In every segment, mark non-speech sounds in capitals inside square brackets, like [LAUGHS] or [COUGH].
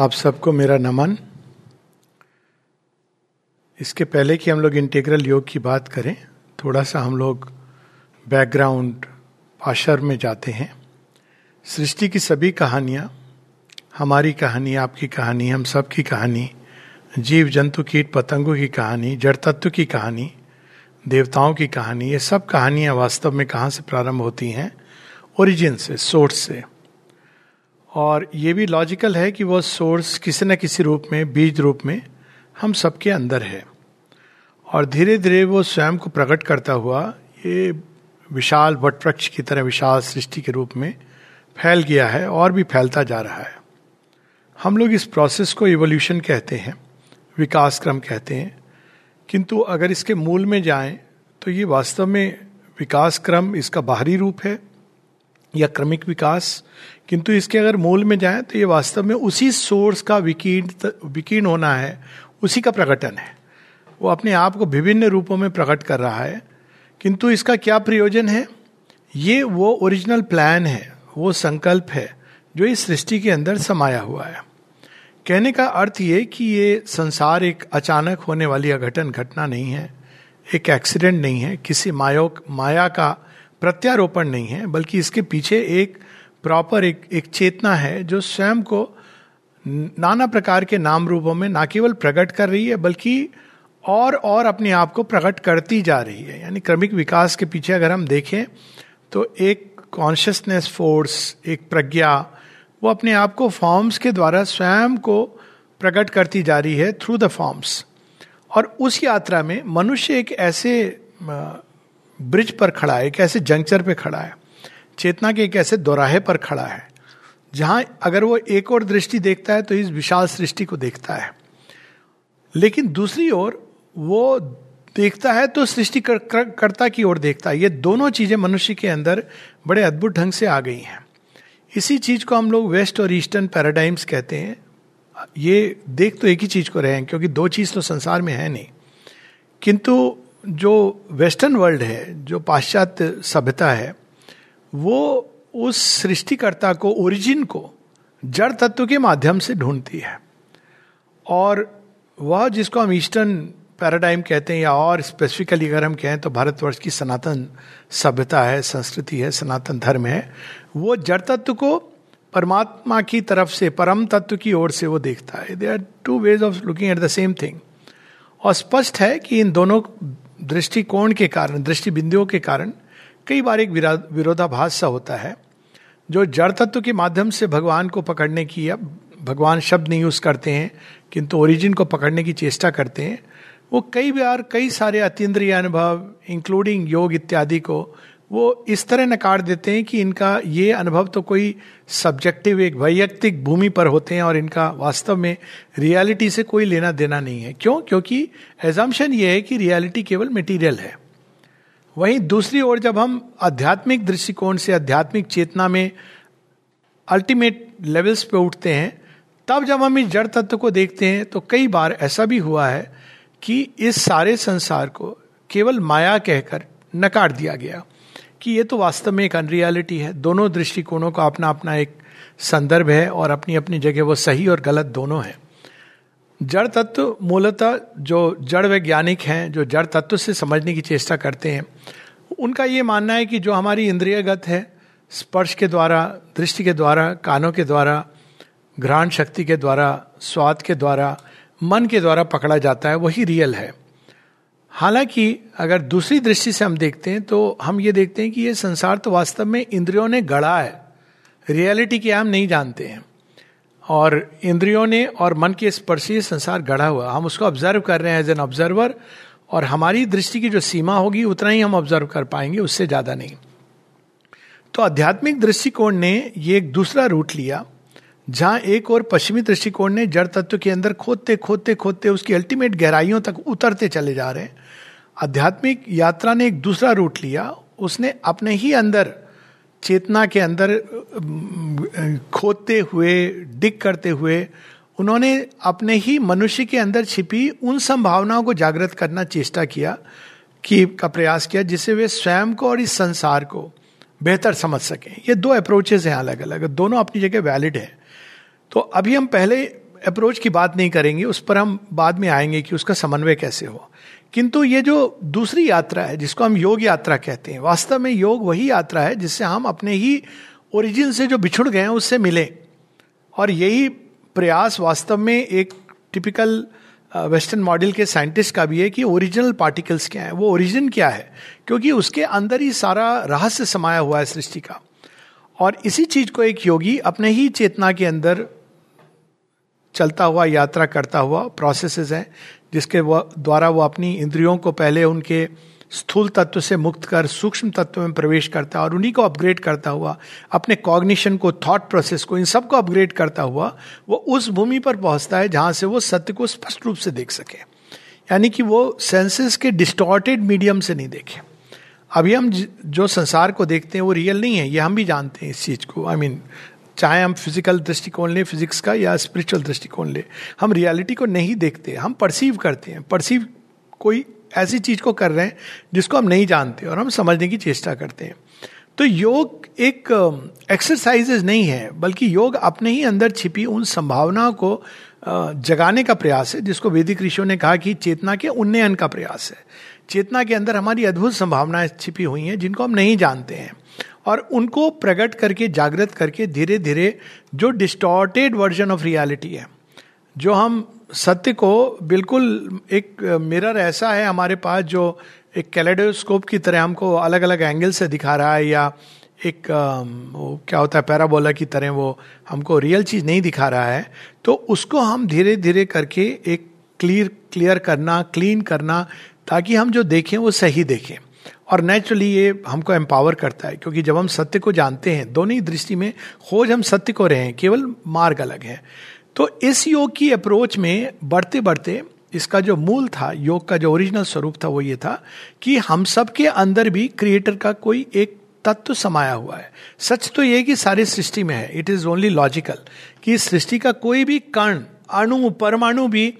आप सबको मेरा नमन। इसके पहले कि हम लोग इंटीग्रल योग की बात करें, थोड़ा सा हम लोग बैकग्राउंड आशर में जाते हैं। सृष्टि की सभी कहानियाँ, हमारी कहानी, आपकी कहानी, हम सब की कहानी, जीव, जंतु, कीट, पतंगों की कहानी, जड़ तत्व की कहानी, देवताओं की कहानी, ये सब कहानियाँ वास्तव में कहाँ से प्रारंभ होती हैं? ओरिजिन से सोर्स से। और ये भी लॉजिकल है कि वो सोर्स किसी न किसी रूप में, बीज रूप में हम सबके अंदर है। और धीरे धीरे वो स्वयं को प्रकट करता हुआ ये विशाल वटवृक्ष की तरह, विशाल सृष्टि के रूप में फैल गया है और भी फैलता जा रहा है। हम लोग इस प्रोसेस को इवोल्यूशन कहते हैं, विकास क्रम कहते हैं। किंतु अगर इसके मूल में जाएँ तो ये वास्तव में विकास क्रम इसका बाहरी रूप है या क्रमिक विकास किंतु इसके अगर मूल में जाए तो ये वास्तव में उसी सोर्स का विकीर्ण विकीर्ण होना है, उसी का प्रकटन है। वो अपने आप को विभिन्न रूपों में प्रकट कर रहा है। किंतु इसका क्या प्रयोजन है? ये वो ओरिजिनल प्लान है, वो संकल्प है, जो इस सृष्टि के अंदर समाया हुआ है। कहने का अर्थ ये कि ये संसार एक अचानक होने वाली अघटन घटना नहीं है, एक एक्सीडेंट नहीं है, किसी मायो माया का प्रत्यारोपण नहीं है, बल्कि इसके पीछे एक प्रॉपर एक एक चेतना है जो स्वयं को नाना प्रकार के नाम रूपों में ना केवल प्रकट कर रही है, बल्कि और और अपने आप को प्रकट करती जा रही है। यानी क्रमिक विकास के पीछे अगर हम देखें तो एक कॉन्शियसनेस फोर्स एक प्रज्ञा, वो अपने आप को फॉर्म्स के द्वारा स्वयं को प्रकट करती जा रही है थ्रू द फॉर्म्स और उस यात्रा में मनुष्य एक ऐसे ब्रिज पर खड़ा है, एक ऐसे जंक्चर पे खड़ा है। चेतना के एक ऐसे दोराहे पर खड़ा है जहाँ अगर वो एक और दृष्टि देखता है तो इस विशाल सृष्टि को देखता है। लेकिन दूसरी ओर वो देखता है तो सृष्टि कर, कर, कर्ता की ओर देखता है। ये दोनों चीज़ें मनुष्य के अंदर बड़े अद्भुत ढंग से आ गई हैं। इसी चीज़ को हम लोग वेस्ट और ईस्टर्न पैराडाइम्स कहते हैं। ये देख तो एक ही चीज़ को रहे हैं क्योंकि दो चीज़ तो संसार में है नहीं। किंतु जो वेस्टर्न वर्ल्ड है जो पाश्चात्य सभ्यता है वो उस सृष्टिकर्ता को ओरिजिन को, जड़ तत्व के माध्यम से ढूंढती है। और वह जिसको हम ईस्टर्न पैराडाइम कहते हैं या और स्पेसिफिकली अगर हम कहें तो भारतवर्ष की सनातन सभ्यता है, संस्कृति है, सनातन धर्म है। वो जड़ तत्व को परमात्मा की तरफ़ से, परम तत्व की ओर से वो देखता है। They are two ways of looking at the same thing और स्पष्ट है कि इन दोनों दृष्टिकोण के कारण दृष्टि बिंदुओं के कारण कई बार एक विरोधाभास सा होता है, जो जड़ तत्व के माध्यम से भगवान को पकड़ने की, या भगवान शब्द नहीं यूज़ करते हैं, किंतु ओरिजिन को पकड़ने की चेष्टा करते हैं, वो कई बार कई सारे अतीन्द्रिय अनुभव इंक्लूडिंग योग इत्यादि को, वो इस तरह नकार देते हैं कि इनका ये अनुभव तो कोई सब्जेक्टिव एक वैयक्तिक भूमि पर होते हैं और इनका वास्तव में रियलिटी से कोई लेना देना नहीं है। क्यों? क्योंकि एजम्पन ये है कि रियलिटी केवल मटेरियल है। वहीं दूसरी ओर जब हम आध्यात्मिक दृष्टिकोण से, आध्यात्मिक चेतना में अल्टीमेट लेवल्स पे उठते हैं, तब जब हम इस जड़ तत्व को देखते हैं तो कई बार ऐसा भी हुआ है कि इस सारे संसार को केवल माया कहकर नकार दिया गया कि ये तो वास्तव में एक अनरियलिटी है। दोनों दृष्टिकोणों का अपना अपना एक संदर्भ है और अपनी अपनी जगह वो सही और गलत दोनों है। जड़ तत्व मूलतः जो जड़ वैज्ञानिक हैं, जो जड़ तत्व से समझने की चेष्टा करते हैं, उनका ये मानना है कि जो हमारी इंद्रियगत है, स्पर्श के द्वारा, दृष्टि के द्वारा, कानों के द्वारा, घ्राण शक्ति के द्वारा, स्वाद के द्वारा, मन के द्वारा पकड़ा जाता है, वही रियल है। हालाँकि अगर दूसरी दृष्टि से हम देखते हैं तो हम ये देखते हैं कि ये संसार तो वास्तव में इंद्रियों ने गढ़ा है। रियलिटी के हम नहीं जानते हैं। और इंद्रियों ने और मन के स्पर्शी संसार गढ़ा हुआ। हम उसको ऑब्ज़र्व कर रहे हैं एज एन ऑब्जर्वर और हमारी दृष्टि की जो सीमा होगी, उतना ही हम ऑब्ज़र्व कर पाएँगे, उससे ज़्यादा नहीं। तो आध्यात्मिक दृष्टिकोण ने ये एक दूसरा रूट लिया, जहाँ एक और पश्चिमी दृष्टिकोण ने जड़ तत्व के अंदर खोदते खोदते खोदते उसकी अल्टीमेट गहराइयों तक उतरते चले जा रहे हैं। आध्यात्मिक यात्रा ने एक दूसरा रूट लिया, उसने अपने ही अंदर चेतना के अंदर खोदते हुए, डिग करते हुए, उन्होंने अपने ही मनुष्य के अंदर छिपी उन संभावनाओं को जागृत करना चेष्टा किया, कि, का प्रयास किया, जिससे वे स्वयं को और इस संसार को बेहतर समझ सकें। ये दो अप्रोचेज हैं अलग अलग दोनों अपनी जगह वैलिड है। तो अभी हम पहले अप्रोच की बात नहीं करेंगे, उस पर हम बाद में आएँगे कि उसका समन्वय कैसे हो। किंतु ये जो दूसरी यात्रा है, जिसको हम योग यात्रा कहते हैं, वास्तव में योग वही यात्रा है जिससे हम अपने ही ओरिजिन से जो बिछुड़ गए हैं, उससे मिले। और यही प्रयास वास्तव में एक टिपिकल वेस्टर्न मॉडल के साइंटिस्ट का भी है कि ओरिजिनल पार्टिकल्स क्या है, वो ओरिजिन क्या है, क्योंकि उसके अंदर ही सारा रहस्य समाया हुआ है सृष्टि का। और इसी चीज़ को एक योगी अपने ही चेतना के अंदर चलता हुआ, यात्रा करता हुआ प्रोसेसेस हैं जिसके द्वारा वो अपनी इंद्रियों को पहले उनके स्थूल तत्व से मुक्त कर सूक्ष्म तत्व में प्रवेश करता है और उन्हीं को अपग्रेड करता हुआ अपने कॉग्निशन को थॉट प्रोसेस को इन सबको अपग्रेड करता हुआ वो उस भूमि पर पहुँचता है जहाँ से वो सत्य को स्पष्ट रूप से देख सके। यानी कि वो सेंसेस के डिस्टॉर्टेड मीडियम से नहीं देखे। अभी हम जो संसार को देखते हैं वो रियल नहीं है ये हम भी जानते हैं इस चीज़ को। आई I मीन mean, चाहे हम फ़िज़िकल दृष्टिकोण लें फिजिक्स का, या स्पिरिचुअल दृष्टिकोण ले, हम रियलिटी को नहीं देखते, हम परसीव करते हैं। परसीव कोई ऐसी चीज़ को कर रहे हैं, जिसको हम नहीं जानते और हम समझने की चेष्टा करते हैं। तो योग एक एक्सरसाइजेज नहीं है, बल्कि योग अपने ही अंदर छिपी उन संभावनाओं को जगाने का प्रयास है, जिसको वैदिक ऋषियों ने कहा कि चेतना के उन्नयन का प्रयास है। चेतना के अंदर हमारी अद्भुत संभावनाएँ छिपी हुई हैं, जिनको हम नहीं जानते हैं। और उनको प्रकट करके, जागृत करके धीरे धीरे जो डिस्टॉर्टेड वर्जन ऑफ़ रियलिटी है, जो हम सत्य को बिल्कुल एक मिरर ऐसा है हमारे पास जो एक कैलेडोस्कोप की तरह हमको अलग अलग एंगल से दिखा रहा है या एक वो क्या होता है पैराबोला की तरह वो हमको रियल चीज़ नहीं दिखा रहा है तो उसको हम धीरे धीरे करके एक क्लियर क्लियर करना क्लीन करना, ताकि हम जो देखें वो सही देखें। और नेचुरली ये हमको एम्पावर करता है, क्योंकि जब हम सत्य को जानते हैं, दोनों ही दृष्टि में खोज हम सत्य को रहे हैं, केवल मार्ग अलग है। तो इस योग की अप्रोच में बढ़ते बढ़ते इसका जो मूल था, योग का जो ओरिजिनल स्वरूप था, वो ये था कि हम सब के अंदर भी क्रिएटर का कोई एक तत्व समाया हुआ है। सच तो ये कि सारी सृष्टि में है। इट इज़ ओनली लॉजिकल कि सृष्टि का कोई भी कर्ण अणु, परमाणु भी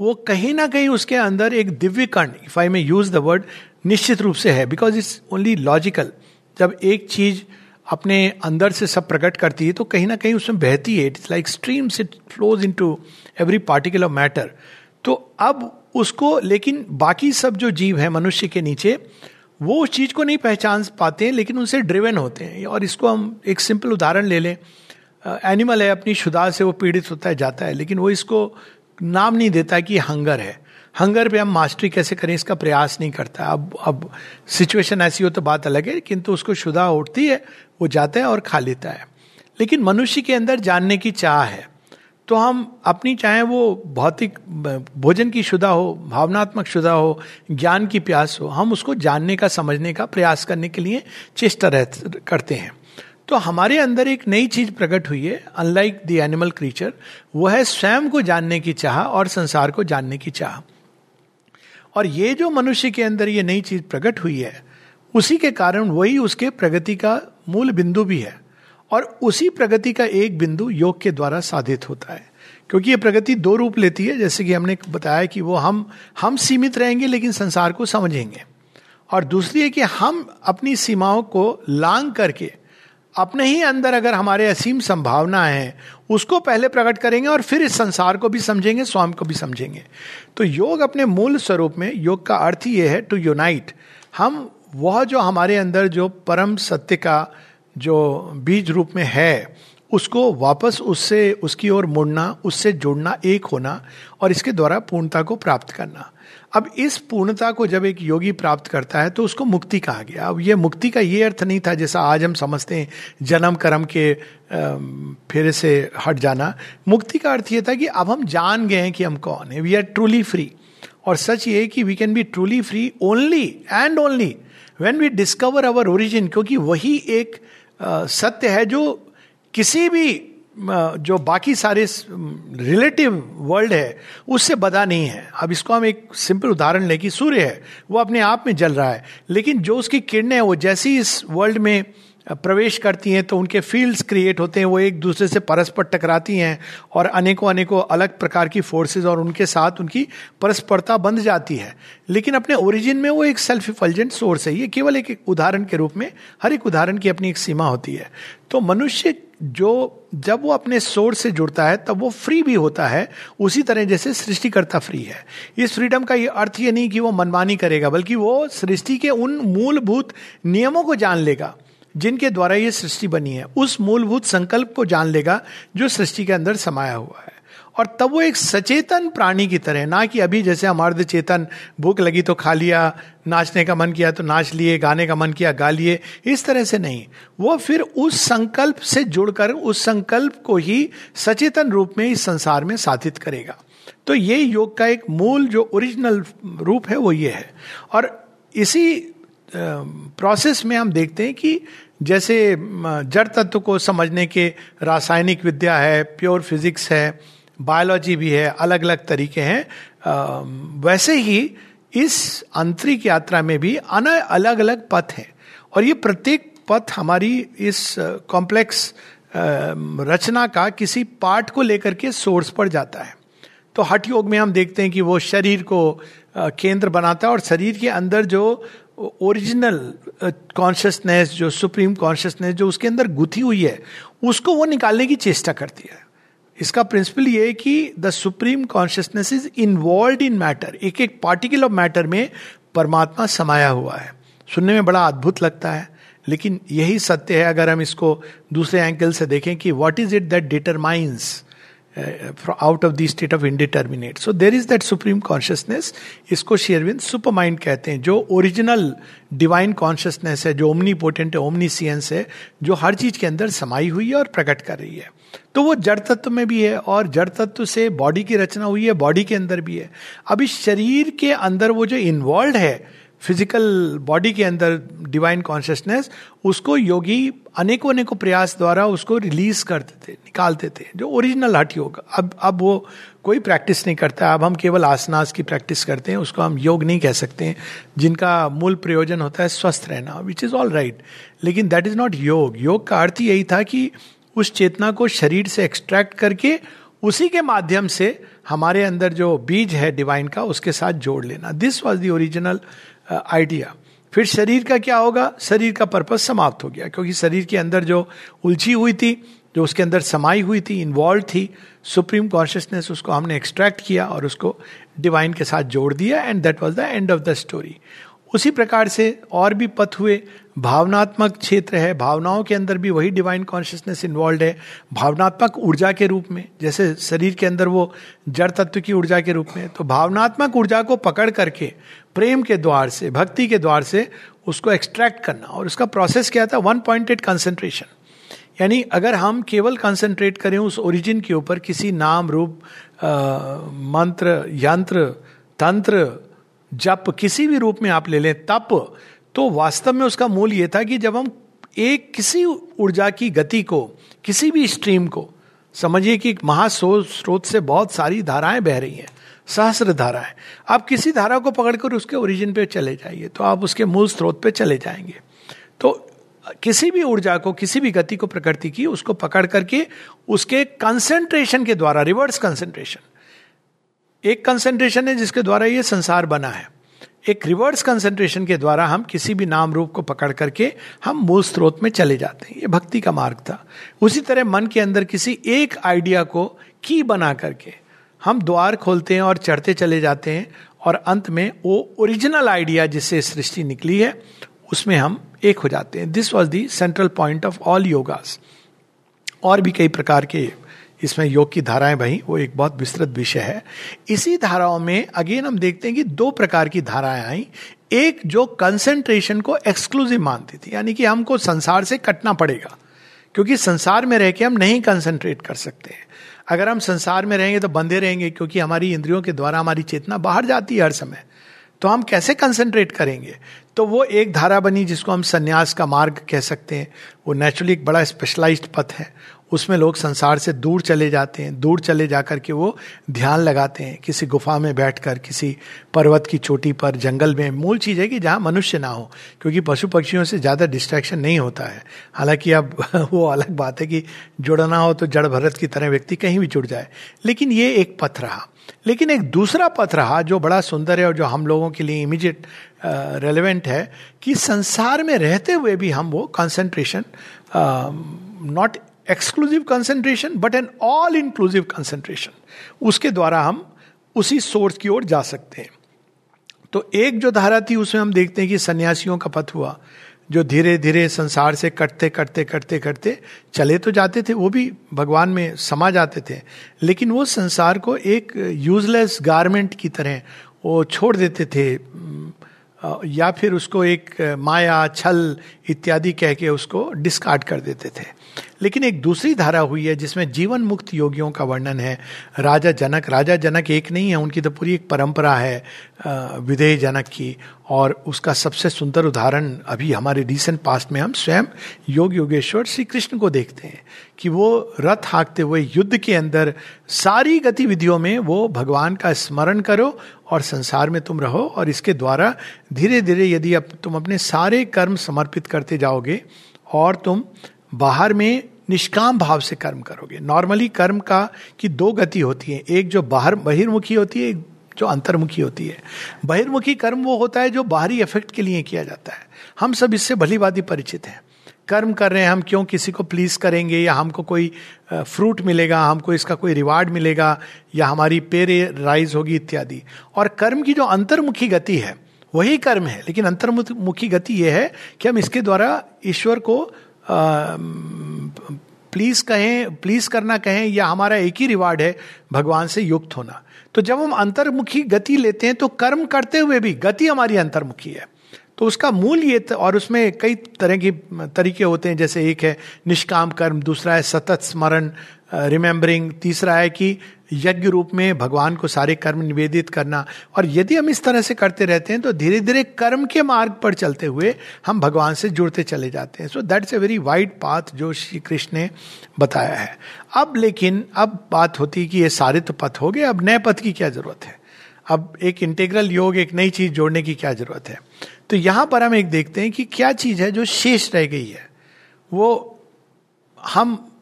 वो कहीं ना कहीं उसके अंदर एक दिव्य कर्ण if I may use the word निश्चित रूप से है बिकॉज़ इट्स ओनली लॉजिकल जब एक चीज़ अपने अंदर से सब प्रकट करती है तो कहीं ना कहीं उसमें बहती है। It's like streams it flows into every particular matter तो अब उसको, लेकिन बाकी सब जो जीव है, मनुष्य के नीचे, वो उस चीज़ को नहीं पहचान पाते हैं, लेकिन उनसे ड्रिवेन होते हैं। और इसको हम एक सिंपल उदाहरण ले लें। एनिमल है, अपनी शुदा से वो पीड़ित होता है, जाता है, लेकिन वो इसको नाम नहीं देता कि हंगर है। हंगर पे हम मास्टरी कैसे करें, इसका प्रयास नहीं करता। अब अब सिचुएशन ऐसी हो तो बात अलग है, किंतु उसको शुदा उठती है, वो जाता है और खा लेता है। लेकिन मनुष्य के अंदर जानने की चाह है तो हम अपनी चाहे वो भौतिक, भोजन की शुदा हो, भावनात्मक शुदा हो, ज्ञान की प्यास हो, हम उसको जानने का, समझने का प्रयास करने के लिए चेष्टा रह, करते हैं। तो हमारे अंदर एक नई चीज़ प्रकट हुई है अनलाइक द एनिमल क्रीचर वो है स्वयं को जानने की चाह और संसार को जानने की चाह। और ये जो मनुष्य के अंदर ये नई चीज़ प्रकट हुई है, उसी के कारण वही उसके प्रगति का मूल बिंदु भी है। और उसी प्रगति का एक बिंदु योग के द्वारा साधित होता है। क्योंकि ये प्रगति दो रूप लेती है, जैसे कि हमने बताया कि वो हम हम सीमित रहेंगे लेकिन संसार को समझेंगे। और दूसरी है कि हम अपनी सीमाओं को लांग करके, अपने ही अंदर अगर हमारे असीम संभावना है उसको पहले प्रकट करेंगे और फिर इस संसार को भी समझेंगे स्वयं को भी समझेंगे। तो योग अपने मूल स्वरूप में, योग का अर्थ यह है टू यूनाइट हम, वह जो हमारे अंदर जो परम सत्य का जो बीज रूप में है, उसको वापस उससे, उसकी ओर मुड़ना, उससे जुड़ना, एक होना और इसके द्वारा पूर्णता को प्राप्त करना। अब इस पूर्णता को जब एक योगी प्राप्त करता है तो उसको मुक्ति कहा गया। अब ये मुक्ति का ये अर्थ नहीं था, जैसा आज हम समझते हैं, जन्म कर्म के फेरे से हट जाना। मुक्ति का अर्थ ये था कि अब हम जान गए हैं कि हम कौन है। वी आर ट्रूली फ्री और सच ये कि we can be truly free only and only when we discover our origin क्योंकि वही एक सत्य है जो किसी भी जो बाकी सारे रिलेटिव वर्ल्ड है, उससे बदा नहीं है। अब इसको हम एक सिंपल उदाहरण लें कि सूर्य है, वो अपने आप में जल रहा है, लेकिन जो उसकी किरणें हैं, वो जैसी इस वर्ल्ड में प्रवेश करती हैं तो उनके फील्ड्स क्रिएट होते हैं, वो एक दूसरे से परस्पर टकराती हैं, और अनेकों अनेकों अलग प्रकार की फोर्सेस और उनके साथ उनकी परस्परता बंध जाती है। लेकिन अपने ओरिजिन में वो एक सेल्फ इफल्जेंट सोर्स है। ये केवल एक उदाहरण के रूप में, हर एक उदाहरण की अपनी एक सीमा होती है। तो मनुष्य जो जब वो अपने सोर्स से जुड़ता है, तब वो फ्री भी होता है, उसी तरह जैसे सृष्टिकर्ता फ्री है। इस फ्रीडम का ये अर्थ ये नहीं कि वो मनमानी करेगा, बल्कि वो सृष्टि के उन मूलभूत नियमों को जान लेगा, जिनके द्वारा ये सृष्टि बनी है। उस मूलभूत संकल्प को जान लेगा, जो सृष्टि के अंदर समाया हुआ है। और तब वो एक सचेतन प्राणी की तरह ना कि अभी जैसे हमारे चेतन भूख लगी तो खा लिया, नाचने का मन किया तो नाच लिए, गाने का मन किया, गा लिए। इस तरह से नहीं। वो फिर उस संकल्प से जुड़कर उस संकल्प को ही सचेतन रूप में इस संसार में साधित करेगा। तो ये योग का एक मूल जो ओरिजिनल रूप है वो ये है। और इसी प्रोसेस में हम देखते हैं कि जैसे जड़ तत्व को समझने के रासायनिक विद्या है प्योर फिजिक्स है बायोलॉजी भी है अलग अलग तरीके हैं। वैसे ही इस आंतरिक यात्रा में भी अन अलग अलग पथ हैं। और ये प्रत्येक पथ हमारी इस कॉम्प्लेक्स रचना का किसी पार्ट को लेकर के सोर्स पर जाता है। तो हठ योग में हम देखते हैं कि वो शरीर को केंद्र बनाता है और शरीर के अंदर जो ओरिजिनल कॉन्शियसनेस जो सुप्रीम कॉन्शियसनेस जो उसके अंदर गुथी हुई है, उसको वो निकालने की चेष्टा करती है। इसका प्रिंसिपल ये है कि the supreme consciousness is involve in matter. एक एक पार्टिकल ऑफ़ मैटर में परमात्मा समाया हुआ है। सुनने में बड़ा अद्भुत लगता है, लेकिन यही सत्य है। अगर हम इसको दूसरे एंगल से देखें कि what is it that determines out of the state of indeterminate so there is that supreme consciousness इसको शेयरविंद सुपर माइंड कहते हैं, जो ओरिजिनल डिवाइन कॉन्शियसनेस है, जो ओमनी पोटेंट है ओमनी सियंस है, जो हर चीज़ के अंदर समाई हुई है और प्रकट कर रही है। तो वो जड़ तत्व में भी है और जड़ तत्व से बॉडी की रचना हुई है बॉडी के अंदर भी है। अब इस शरीर के अंदर वो जो इन्वॉल्व है फ़िज़िकल बॉडी के अंदर डिवाइन कॉन्शियसनेस उसको योगी अनेकों अनेकों प्रयास द्वारा उसको रिलीज़ करते थे, निकालते थे, जो ओरिजिनल हट योग। अब अब वो कोई प्रैक्टिस नहीं करता। अब हम केवल आसनास की प्रैक्टिस करते हैं, उसको हम योग नहीं कह सकते हैं। जिनका मूल प्रयोजन होता है स्वस्थ रहना विच इज़ ऑल राइट लेकिन दैट इज़ नॉट योग। योग का अर्थ यही था कि उस चेतना को शरीर से एक्सट्रैक्ट करके उसी के माध्यम से हमारे अंदर जो बीज है डिवाइन का, उसके साथ जोड़ लेना। This was the original idea फिर शरीर का क्या होगा? शरीर का पर्पज समाप्त हो गया, क्योंकि शरीर के अंदर जो उलझी हुई थी, जो उसके अंदर समाई हुई थी इन्वॉल्व थी सुप्रीम कॉन्शियसनेस उसको हमने एक्सट्रैक्ट किया और उसको डिवाइन के साथ जोड़ दिया and that was the end of the story उसी प्रकार से और भी पथ हुए। भावनात्मक क्षेत्र है। भावनाओं के अंदर भी वही डिवाइन कॉन्शियसनेस इन्वॉल्व है। भावनात्मक ऊर्जा के रूप में जैसे शरीर के अंदर वो जड़ तत्व की ऊर्जा के रूप में। तो भावनात्मक ऊर्जा को पकड़ करके प्रेम के द्वार से भक्ति के द्वार से उसको एक्सट्रैक्ट करना। और उसका प्रोसेस क्या था? वन पॉइंटेड कंसेंट्रेशन यानी अगर हम केवल कंसेंट्रेट करें उस ओरिजिन के ऊपर किसी नाम रूप आ, मंत्र यंत्र तंत्र जप किसी भी रूप में आप ले लें तप तो वास्तव में उसका मूल ये था कि जब हम एक किसी ऊर्जा की गति को, किसी भी स्ट्रीम को, समझिए कि महास्रोत स्रोत से बहुत सारी धाराएँ बह रही हैं, सहस्र धारा है आप किसी धारा को पकड़कर उसके ओरिजिन पे चले जाइए तो आप उसके मूल स्रोत पे चले जाएँगे। तो किसी भी ऊर्जा को, किसी भी गति को प्रकृति की, उसको पकड़ करके उसके कंसेंट्रेशन के द्वारा रिवर्स कंसेंट्रेशन एक कंसेंट्रेशन है जिसके द्वारा ये संसार बना है। एक रिवर्स कंसेंट्रेशन के द्वारा हम किसी भी नाम रूप को पकड़ करके हम मूल स्रोत में चले जाते हैं। ये भक्ति का मार्ग था। उसी तरह मन के अंदर किसी एक आइडिया को की बना करके हम द्वार खोलते हैं और चढ़ते चले जाते हैं और अंत में वो ओरिजिनल आइडिया जिससे सृष्टि निकली है, उसमें हम एक हो जाते हैं। This was the central point of all yogas और भी कई प्रकार के इसमें योग की धाराएँ बही, वो एक बहुत विस्तृत विषय है। इसी धाराओं में अगेन हम देखते हैं कि दो प्रकार की धाराएँ आई। एक जो कंसेंट्रेशन को एक्सक्लूसिव मानती थी, यानी कि हमको संसार से कटना पड़ेगा, क्योंकि संसार में रह के हम नहीं कंसेंट्रेट कर सकते हैं। अगर हम संसार में रहेंगे तो बंधे रहेंगे, क्योंकि हमारी इंद्रियों के द्वारा हमारी चेतना बाहर जाती है हर समय। तो हम कैसे कंसेंट्रेट करेंगे? तो वो एक धारा बनी जिसको हम संन्यास का मार्ग कह सकते हैं। वो नेचुरली एक बड़ा स्पेशलाइज्ड पथ है। उसमें लोग संसार से दूर चले जाते हैं, दूर चले जाकर के वो ध्यान लगाते हैं, किसी गुफा में बैठकर, किसी पर्वत की चोटी पर, जंगल में। मूल चीज़ है कि जहाँ मनुष्य ना हो, क्योंकि पशु पक्षियों से ज़्यादा डिस्ट्रैक्शन नहीं होता है। हालाँकि अब [LAUGHS] वो अलग बात है कि जुड़ना हो तो जड़ भरत की तरह व्यक्ति कहीं भी जुड़ जाए। लेकिन ये एक पथ रहा। लेकिन एक दूसरा पथ रहा, जो बड़ा सुंदर है और जो हम लोगों के लिए इमीडिएट रेलिवेंट है, कि संसार में रहते हुए भी हम वो concentration not exclusive concentration but an all inclusive concentration उसके द्वारा हम उसी सोर्स की ओर जा सकते हैं। तो एक जो धारा थी, उसमें हम देखते हैं कि सन्यासियों का पथ हुआ, जो धीरे धीरे संसार से कटते कटते कटते कटते चले तो जाते थे, वो भी भगवान में समा जाते थे। लेकिन वो संसार को एक यूजलेस गारमेंट की तरह वो छोड़ देते थे या फिर उसको एक माया, छल इत्यादि कह के उसको डिस्कार्ड कर देते थे। लेकिन एक दूसरी धारा हुई है जिसमें जीवन मुक्त योगियों का वर्णन है। राजा जनक राजा जनक एक नहीं है, उनकी तो पूरी एक परंपरा है विधेय जनक की। और उसका सबसे सुंदर उदाहरण अभी हमारे रिसेंट पास्ट में हम स्वयं योग योगेश्वर श्री कृष्ण को देखते हैं कि वो रथ हाँकते हुए युद्ध के अंदर सारी गतिविधियों में वो भगवान का स्मरण करो और संसार में तुम रहो और इसके द्वारा धीरे धीरे यदि अब तुम अपने सारे कर्म समर्पित करते जाओगे और तुम बाहर में निष्काम भाव से कर्म करोगे। नॉर्मली कर्म का की दो गति होती है। एक जो बाहर बहिर्मुखी होती है, एक जो अंतर्मुखी होती है। बहिर्मुखी कर्म वो होता है जो बाहरी इफ़ेक्ट के लिए किया जाता है। हम सब इससे भली बाती परिचित हैं। कर्म कर रहे हैं, हम क्यों किसी को प्लीज़ करेंगे या हमको कोई फ्रूट मिलेगा, हमको इसका कोई रिवार्ड मिलेगा या हमारी पे राइज होगी इत्यादि। और कर्म की जो अंतर्मुखी गति है, वही कर्म है। लेकिन अंतर्मुखी गति यह है कि हम इसके द्वारा ईश्वर को प्लीज़ कहें प्लीज़ करना कहें, या हमारा एक ही रिवार्ड है, भगवान से युक्त होना। तो जब हम अंतर्मुखी गति लेते हैं तो कर्म करते हुए भी, गति हमारी अंतर्मुखी है। तो उसका मूल ये और उसमें कई तरह की, तरीके होते हैं, जैसे एक है निष्काम कर्म, दूसरा है सतत स्मरण रिमेम्बरिंग तीसरा है कि यज्ञ रूप में भगवान को सारे कर्म निवेदित करना। और यदि हम इस तरह से करते रहते हैं तो धीरे धीरे कर्म के मार्ग पर चलते हुए हम भगवान से जुड़ते चले जाते हैं। So that's a very wide path जो श्री कृष्ण ने बताया है। अब लेकिन, अब बात होती कि ये सारे तो पथ हो गए, अब नए पथ की क्या ज़रूरत है? अब एक इंटेग्रल योग, एक नई चीज़ जोड़ने की क्या ज़रूरत है? तो यहाँ पर हम एक देखते हैं कि क्या चीज़ है जो शेष रह गई है। वो हम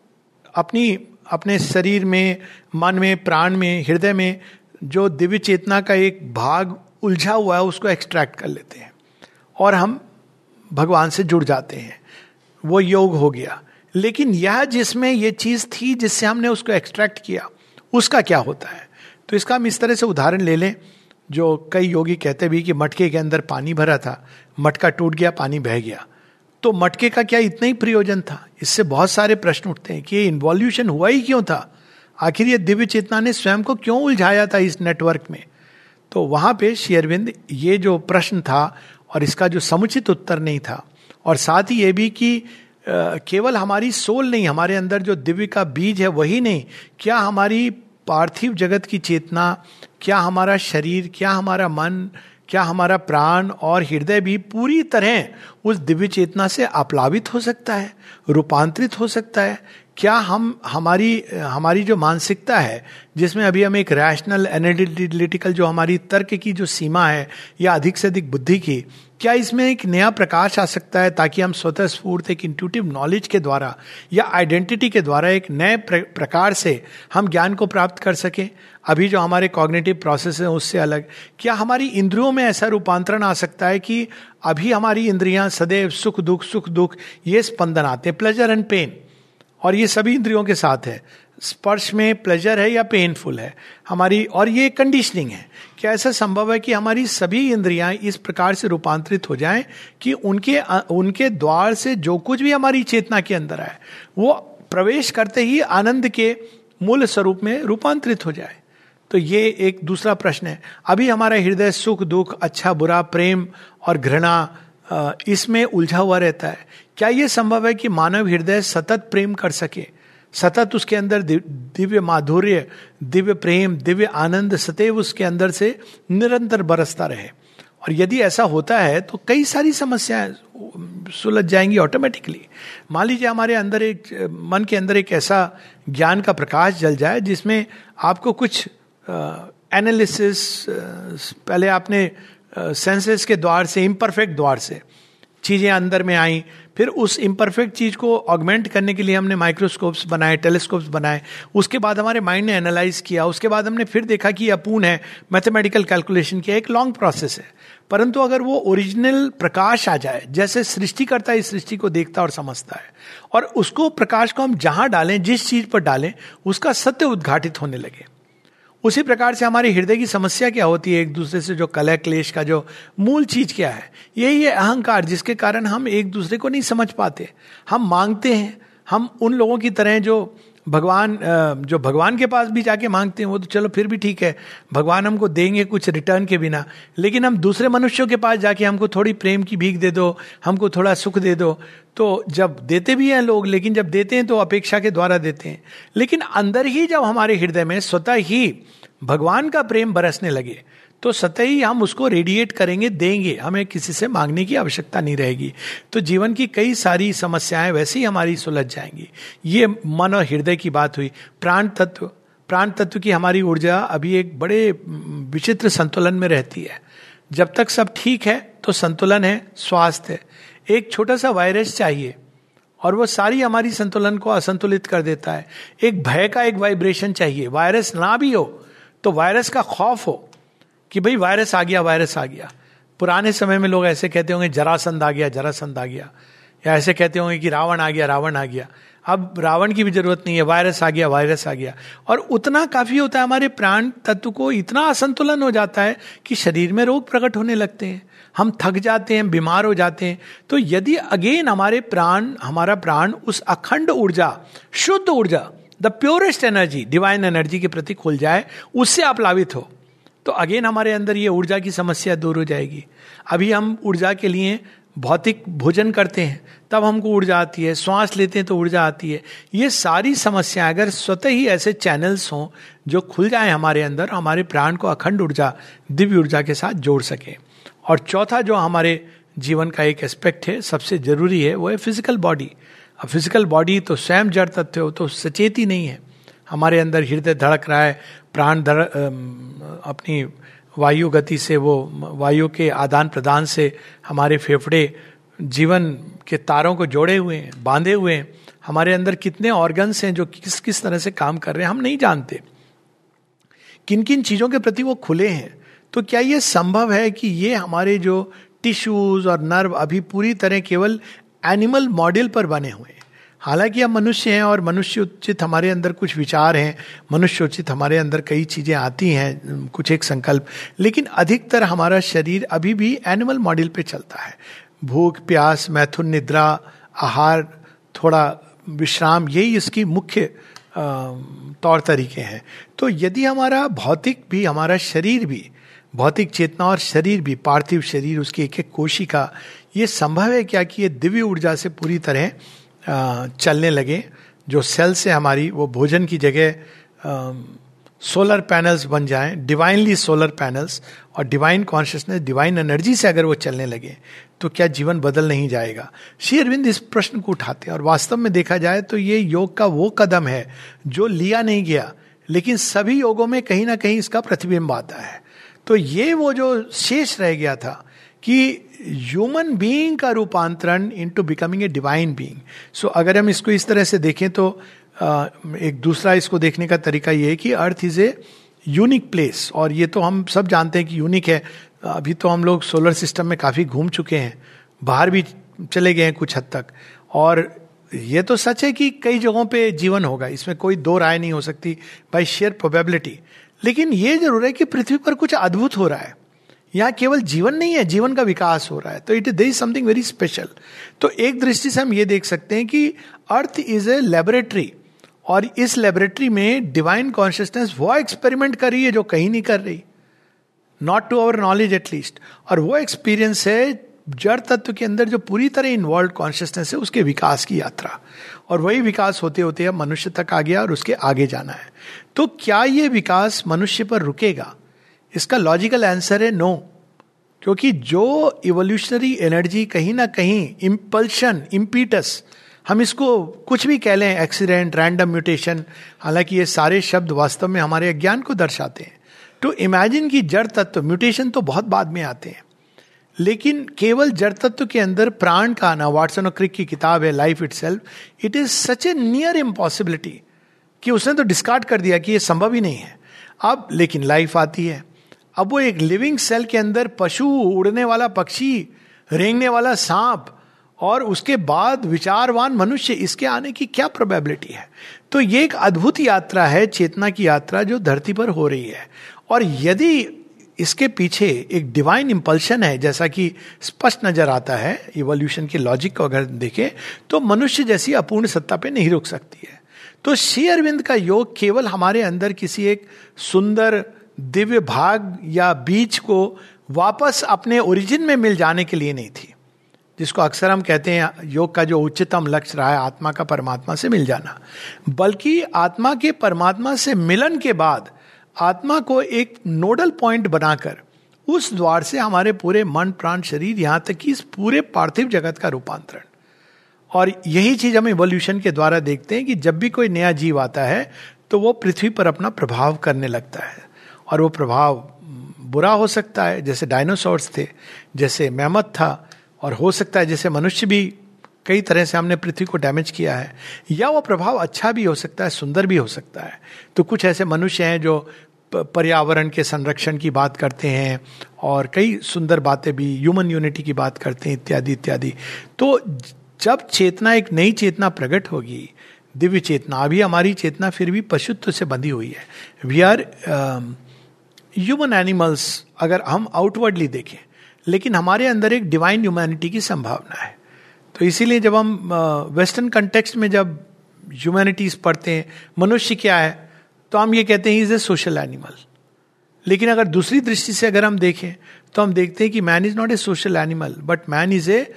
अपनी, अपने शरीर में, मन में, प्राण में, हृदय में जो दिव्य चेतना का एक भाग उलझा हुआ है, उसको एक्सट्रैक्ट कर लेते हैं और हम भगवान से जुड़ जाते हैं। वो योग हो गया। लेकिन यह जिसमें ये चीज़ थी, जिससे हमने उसको एक्सट्रैक्ट किया, उसका क्या होता है? तो इसका हम इस तरह से उदाहरण ले लें, जो कई योगी कहते भी कि मटके के अंदर पानी भरा था, मटका टूट गया, पानी बह गया। तो मटके का क्या इतना ही प्रयोजन था? इससे बहुत सारे प्रश्न उठते हैं कि ये इन्वॉल्यूशन हुआ ही क्यों था? आखिर ये दिव्य चेतना ने स्वयं को क्यों उलझाया था इस नेटवर्क में? तो वहाँ पे शेयरविंद ये जो प्रश्न था और इसका जो समुचित उत्तर नहीं था, और साथ ही ये भी कि केवल हमारी सोल नहीं, हमारे अंदर जो दिव्य का बीज है वही नहीं, क्या हमारी पार्थिव जगत की चेतना, क्या हमारा शरीर, क्या हमारा मन, क्या हमारा प्राण और हृदय भी पूरी तरह उस दिव्य चेतना से अप्लावित हो सकता है, रूपांतरित हो सकता है? क्या हम, हमारी हमारी जो मानसिकता है, जिसमें अभी हम एक रैशनल एनालिटिकल जो हमारी तर्क की जो सीमा है, या अधिक से अधिक बुद्धि की क्या इसमें एक नया प्रकाश आ सकता है ताकि हम स्वतः स्फूर्त, एक इंट्यूटिव नॉलेज के द्वारा या आइडेंटिटी के द्वारा एक नए प्रकार से हम ज्ञान को प्राप्त कर सकें? अभी जो हमारे कॉग्नेटिव प्रोसेस हैं, उससे अलग। क्या हमारी इंद्रियों में ऐसा रूपांतरण आ सकता है कि अभी हमारी इंद्रियाँ सदैव सुख, दुख सुख, दुख, ये स्पंदन आते हैं प्लेजर एंड पेन और ये सभी इंद्रियों के साथ है। स्पर्श में प्लेजर है या पेनफुल है? हमारी, और ये कंडीशनिंग है क्या ऐसा संभव है कि हमारी सभी इंद्रियाँ इस प्रकार से रूपांतरित हो जाएँ कि उनके उनके द्वार से जो कुछ भी हमारी चेतना के अंदर आए, वो प्रवेश करते ही आनंद के मूल स्वरूप में रूपांतरित हो जाए? तो ये एक दूसरा प्रश्न है। अभी हमारा हृदय सुख, दुख अच्छा बुरा, प्रेम और घृणा इसमें उलझा हुआ रहता है। क्या यह संभव है कि मानव हृदय सतत प्रेम कर सके? सतत उसके अंदर दिव्य माधुर्य, दिव्य प्रेम, दिव्य आनंद सतैव उसके अंदर से निरंतर बरसता रहे। और यदि ऐसा होता है तो कई सारी समस्याएँ सुलझ जाएँगी ऑटोमेटिकली मान लीजिए हमारे अंदर एक, मन के अंदर एक ऐसा ज्ञान का प्रकाश जल जाए, जिसमें आपको कुछ एनालिसिस पहले आपने सेंसेस के द्वार से इम्परफेक्ट द्वार से चीज़ें अंदर में आई फिर उस इम्परफेक्ट चीज़ को ऑगमेंट करने के लिए हमने माइक्रोस्कोप्स बनाए टेलीस्कोप्स बनाए। उसके बाद हमारे माइंड ने एनालाइज किया। उसके बाद हमने फिर देखा कि अपूर्ण है। मैथमेटिकल कैलकुलेशन किया एक लॉन्ग प्रोसेस है। परंतु अगर वो ओरिजिनल प्रकाश आ जाए, जैसे सृष्टि करता है इस सृष्टि को देखता और समझता है, और उसको प्रकाश को हम जहाँ डालें, जिस चीज़ पर डालें, उसका सत्य उद्घाटित होने लगे। उसी प्रकार से हमारे हृदय की समस्या क्या होती है एक दूसरे से जो कलह, क्लेश का जो मूल चीज़ क्या है? यही है अहंकार, जिसके कारण हम एक दूसरे को नहीं समझ पाते। हम मांगते हैं, हम उन लोगों की तरह जो भगवान जो भगवान के पास भी जाके मांगते हैं, वो तो चलो फिर भी ठीक है। भगवान हमको देंगे कुछ रिटर्न के बिना। लेकिन हम दूसरे मनुष्यों के पास जाके हमको थोड़ी प्रेम की भीख दे दो, हमको थोड़ा सुख दे दो। तो जब देते भी हैं लोग, लेकिन जब देते हैं तो अपेक्षा के द्वारा देते हैं। लेकिन अंदर ही जब हमारे हृदय में स्वतः ही भगवान का प्रेम बरसने लगे तो सतह हम उसको रेडिएट करेंगे, देंगे। हमें किसी से मांगने की आवश्यकता नहीं रहेगी। तो जीवन की कई सारी समस्याएँ वैसे ही हमारी सुलझ जाएँगी। ये मन और हृदय की बात हुई। प्राण तत्व प्राण तत्व की हमारी ऊर्जा अभी एक बड़े विचित्र संतुलन में रहती है। जब तक सब ठीक है तो संतुलन है, स्वास्थ्य है। एक छोटा सा वायरस चाहिए, और वो सारी हमारी संतुलन को असंतुलित कर देता है। एक भय का एक वाइब्रेशन चाहिए। वायरस ना भी हो तो वायरस का खौफ हो। कि भाई वायरस आ गया वायरस आ गया। पुराने समय में लोग ऐसे कहते होंगे जरासंध आ गया जरासंध आ गया। या ऐसे कहते होंगे कि, रावण आ गया, रावण आ गया। अब रावण की भी ज़रूरत नहीं है वायरस आ गया वायरस आ गया। और उतना काफ़ी होता है, हमारे प्राण तत्व को इतना असंतुलन हो जाता है कि शरीर में रोग प्रकट होने लगते हैं। हम थक जाते हैं, बीमार हो जाते हैं। तो यदि अगेन हमारे प्राण, हमारा प्राण उस अखंड ऊर्जा, शुद्ध ऊर्जा the purest energy divine energy के प्रति खुल जाए, उससे आप लाभित हो। तो अगेन हमारे अंदर ये ऊर्जा की समस्या दूर हो जाएगी। अभी हम ऊर्जा के लिए भौतिक भोजन करते हैं, तब हमको ऊर्जा आती है, श्वास लेते हैं तो ऊर्जा आती है। ये सारी समस्याएँ अगर स्वतः ही ऐसे चैनल्स हों जो खुल जाए हमारे अंदर, हमारे प्राण को अखंड ऊर्जा, दिव्य ऊर्जा के साथ जोड़ सके। और चौथा जो हमारे जीवन का एक एस्पेक्ट है, सबसे ज़रूरी है, वो है फ़िज़िकल बॉडी अब फ़िज़िकल बॉडी तो स्वयं जड़ तथ्य हो तो सचेत ही नहीं है। हमारे अंदर हृदय धड़क रहा है प्राण धड़ अपनी वायु गति से, वो वायु के आदान प्रदान से हमारे फेफड़े जीवन के तारों को जोड़े हुए हैं, बांधे हुए हैं। हमारे अंदर कितने ऑर्गन्स हैं जो किस किस तरह से काम कर रहे हैं, हम नहीं जानते। किन किन चीज़ों के प्रति वो खुले हैं? तो क्या ये संभव है कि ये हमारे जो टिश्यूज और नर्व अभी पूरी तरह केवल एनिमल मॉडल पर बने हुए हालाँकि हम मनुष्य हैं और मनुष्य उचित हमारे अंदर कुछ विचार हैं मनुष्य उचित हमारे अंदर कई चीज़ें आती हैं, कुछ एक संकल्प। लेकिन अधिकतर हमारा शरीर अभी भी एनिमल मॉडल पे चलता है। भूख, प्यास, मैथुन, निद्रा, आहार, थोड़ा विश्राम, यही इसकी मुख्य तौर तरीके हैं। तो यदि हमारा भौतिक भी, हमारा शरीर भी, भौतिक चेतना और शरीर भी, पार्थिव शरीर, उसकी एक एक कोशिका, ये संभव है क्या कि ये दिव्य ऊर्जा से पूरी तरह चलने लगे, जो सेल से हमारी वो भोजन की जगह सोलर पैनल्स बन जाएँ डिवाइनली सोलर पैनल्स और डिवाइन कॉन्शियसनेस डिवाइन एनर्जी से अगर वो चलने लगे तो क्या जीवन बदल नहीं जाएगा? श्री अरविंद इस प्रश्न को उठाते हैं, और वास्तव में देखा जाए तो ये योग का वो कदम है, जो लिया नहीं गया, लेकिन सभी योगों में कहीं ना कहीं इसका प्रतिबिंब आता है। तो ये वो जो शेष रह गया था, कि ह्यूमन बीइंग का रूपांतरण into becoming a divine being so अगर हम इसको इस तरह से देखें तो एक दूसरा इसको देखने का तरीका ये है कि earth is a unique place और ये तो हम सब जानते हैं कि यूनिक है। अभी तो हम लोग सोलर सिस्टम में काफ़ी घूम चुके हैं। बाहर भी चले गए हैं कुछ हद तक। और ये तो सच है कि कई जगहों पे जीवन होगा। इसमें कोई दो राय नहीं हो सकती बाई शेयर प्रोबेबिलिटी लेकिन ये ज़रूर है कि पृथ्वी पर कुछ अद्भुत हो रहा है। यहाँ केवल जीवन नहीं है, जीवन का विकास हो रहा है। तो it is something very special तो एक दृष्टि से हम ये देख सकते हैं कि अर्थ इज़ ए लेबोरेटरी और इस लेबोरेटरी में डिवाइन कॉन्शियसनेस वो एक्सपेरिमेंट कर रही है जो कहीं नहीं कर रही। Not to our knowledge at least और वो एक्सपीरियंस है जड़ तत्व के अंदर जो पूरी तरह इन्वॉल्व कॉन्शियसनेस है, उसके विकास की यात्रा। और वही विकास होते होते अब मनुष्य तक आ गया और उसके आगे जाना है। तो क्या ये विकास मनुष्य पर रुकेगा? इसका लॉजिकल आंसर है नो क्योंकि जो इवोल्यूशनरी एनर्जी कहीं ना कहीं इम्पल्शन इम्पीटस हम इसको कुछ भी कह लें एक्सीडेंट रैंडम म्यूटेशन हालाँकि ये सारे शब्द वास्तव में हमारे अज्ञान को दर्शाते हैं। टू इमेजिन की जड़ तत्व म्यूटेशन तो बहुत बाद में आते हैं। लेकिन केवल जड़ तत्व के अंदर प्राण का आना वाटसन और क्रिक की किताब है life itself it is such a near impossibility कि उसने तो डिस्कार्ड कर दिया कि ये संभव ही नहीं है। अब लेकिन लाइफ आती है। अब वो एक लिविंग सेल के अंदर पशु, उड़ने वाला पक्षी, रेंगने वाला सांप और उसके बाद विचारवान मनुष्य, इसके आने की क्या प्रोबेबिलिटी है? तो ये एक अद्भुत यात्रा है, चेतना की यात्रा जो धरती पर हो रही है। और यदि इसके पीछे एक डिवाइन इंपल्शन है, जैसा कि स्पष्ट नज़र आता है इवोल्यूशन के लॉजिक को अगर देखें तो मनुष्य जैसी अपूर्ण सत्ता पे नहीं रुक सकती है। तो श्री अरविंद का योग केवल हमारे अंदर किसी एक सुंदर दिव्य भाग या बीज को वापस अपने ओरिजिन में मिल जाने के लिए नहीं थी, जिसको अक्सर हम कहते हैं योग का जो उच्चतम लक्ष्य रहा है, आत्मा का परमात्मा से मिल जाना। बल्कि आत्मा के परमात्मा से मिलन के बाद आत्मा को एक नोडल पॉइंट बनाकर उस द्वार से हमारे पूरे मन, प्राण, शरीर यहाँ तक कि इस पूरे पार्थिव जगत का रूपांतरण। और यही चीज़ हम इवोल्यूशन के द्वारा देखते हैं कि जब भी कोई नया जीव आता है तो वो पृथ्वी पर अपना प्रभाव करने लगता है। और वो प्रभाव बुरा हो सकता है, जैसे डायनासोर्स थे, जैसे मेहमत था, और हो सकता है जैसे मनुष्य भी कई तरह से हमने पृथ्वी को डैमेज किया है, या वो प्रभाव अच्छा भी हो सकता है, सुंदर भी हो सकता है। तो कुछ ऐसे मनुष्य हैं जो पर्यावरण के संरक्षण की बात करते हैं, और कई सुंदर बातें भी ह्यूमन यूनिटी की बात करते हैं, इत्यादि इत्यादि। तो जब चेतना, एक नई चेतना प्रकट होगी, दिव्य चेतना, अभी हमारी चेतना फिर भी पशुत्व से बंधी हुई है। वी आर ह्यूमन एनिमल्स अगर हम आउटवर्डली देखें, लेकिन हमारे अंदर एक डिवाइन ह्यूमैनिटी की संभावना है। तो इसीलिए जब हम वेस्टर्न कंटेक्स्ट में जब ह्यूमैनिटीज पढ़ते हैं, मनुष्य क्या है तो हम ये कहते हैं इज़ ए सोशल एनिमल लेकिन अगर दूसरी दृष्टि से अगर हम देखें तो हम देखते हैं कि man is not a social animal but man is a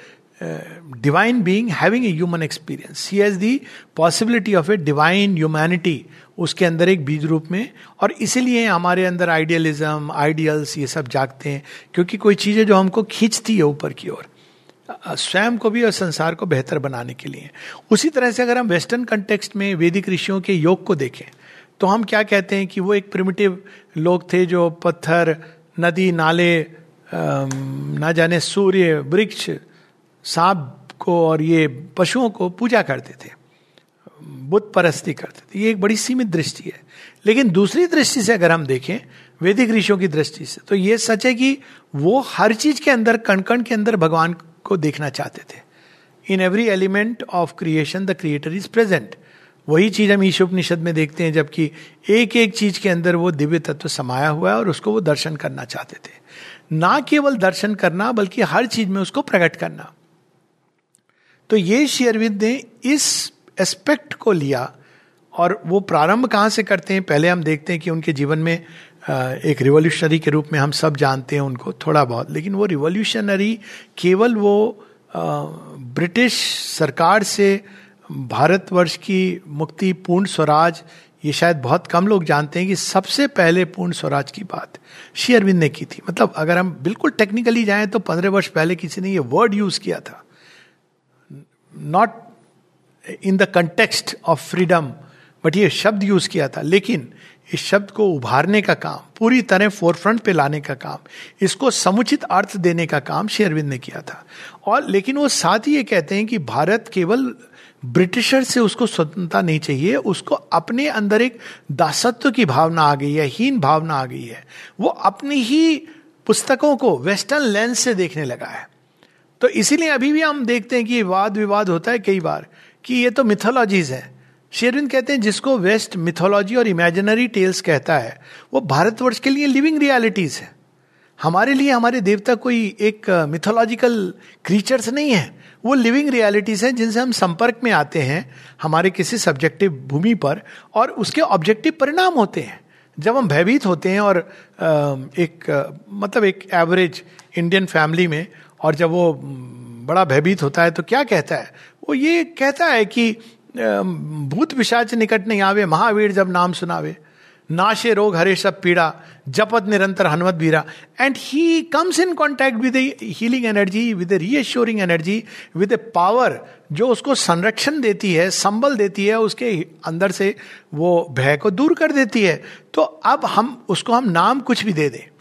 divine being having a human experience he has the possibility of a divine humanity उसके अंदर एक बीज रूप में, और इसीलिए हमारे अंदर आइडियलिज्म आइडियल्स ये सब जागते हैं, क्योंकि कोई चीज़ें जो हमको खींचती है ऊपर की ओर स्वयं को भी और संसार को बेहतर बनाने के लिए। उसी तरह से अगर हम वेस्टर्न कंटेक्स्ट में वैदिक ऋषियों के योग को देखें तो हम क्या कहते हैं कि वो एक प्रिमिटिव लोग थे जो पत्थर, नदी, नाले ना जाने सूर्य, वृक्ष, सांप को और ये पशुओं को पूजा करते थे। बुद्ध परस्ती करते थे। ये एक बड़ी सीमित दृष्टि है। लेकिन दूसरी दृष्टि से अगर हम देखें, वैदिक ऋषियों की दृष्टि से तो ये सच है कि वो हर चीज़ के अंदर कण कण के अंदर भगवान को देखना चाहते थे। In every element of creation the creator is present वही चीज़ हम ईशोपनिषद में देखते हैं, जबकि एक एक चीज़ के अंदर वो दिव्य तत्व समाया हुआ है और उसको वो दर्शन करना चाहते थे। ना केवल दर्शन करना, बल्कि हर चीज़ में उसको प्रकट करना। तो ये शेयरविद ने इस एस्पेक्ट को लिया और वो प्रारंभ कहाँ से करते हैं? पहले हम देखते हैं कि उनके जीवन में एक रिवोल्यूशनरी के रूप में हम सब जानते हैं उनको थोड़ा बहुत, लेकिन वो रिवोल्यूशनरी केवल वो ब्रिटिश सरकार से भारतवर्ष की मुक्ति पूर्ण स्वराज, ये शायद बहुत कम लोग जानते हैं कि सबसे पहले पूर्ण स्वराज की बात श्री अरविंद ने की थी। मतलब अगर हम बिल्कुल टेक्निकली जाएँ तो पंद्रह वर्ष पहले किसी ने ये वर्ड यूज़ किया था। Not in the context of freedom but ये शब्द यूज़ किया था। लेकिन इस शब्द को उभारने का काम, पूरी तरह फोरफ्रंट पे लाने का काम, इसको समुचित अर्थ देने का काम शेरविंद ने किया था। और लेकिन वो साथ ही ये कहते हैं कि भारत केवल ब्रिटिशर से उसको स्वतंत्रता नहीं चाहिए, उसको अपने अंदर एक दासत्व की भावना आ गई है, हीन भावना आ गई है। वो अपनी ही पुस्तकों को वेस्टर्न लेंस से देखने लगा है। तो इसीलिए अभी भी हम देखते हैं कि वाद विवाद होता है कई बार। कि ये तो मिथोलॉजीज है। शेरविन कहते हैं, जिसको वेस्ट मिथोलॉजी और इमेजिनरी टेल्स कहता है, वो भारतवर्ष के लिए लिविंग रियलिटीज है। हमारे लिए, हमारे देवता कोई एक मिथोलॉजिकल क्रीचर्स नहीं है। वो लिविंग रियलिटीज हैं, जिनसे हम संपर्क में आते हैं, हमारे किसी सब्जेक्टिव भूमि पर, और उसके ऑब्जेक्टिव परिणाम होते हैं। जब हम भयभीत होते हैं और एक मतलब एक एवरेज इंडियन फैमिली में, और जब वो बड़ा भयभीत होता है तो क्या कहता है? वो ये कहता है कि भूत विशाच निकट नहीं आवे, महावीर जब नाम सुनावे। नाशे रोग हरे सब पीड़ा, जपत निरंतर हनुमत बीरा। And he comes in contact with healing energy with reassuring energy with a power जो उसको संरक्षण देती है, संबल देती है, उसके अंदर से वो भय को दूर कर देती है। तो अब हम, उसको हम नाम कुछ भी दे दें।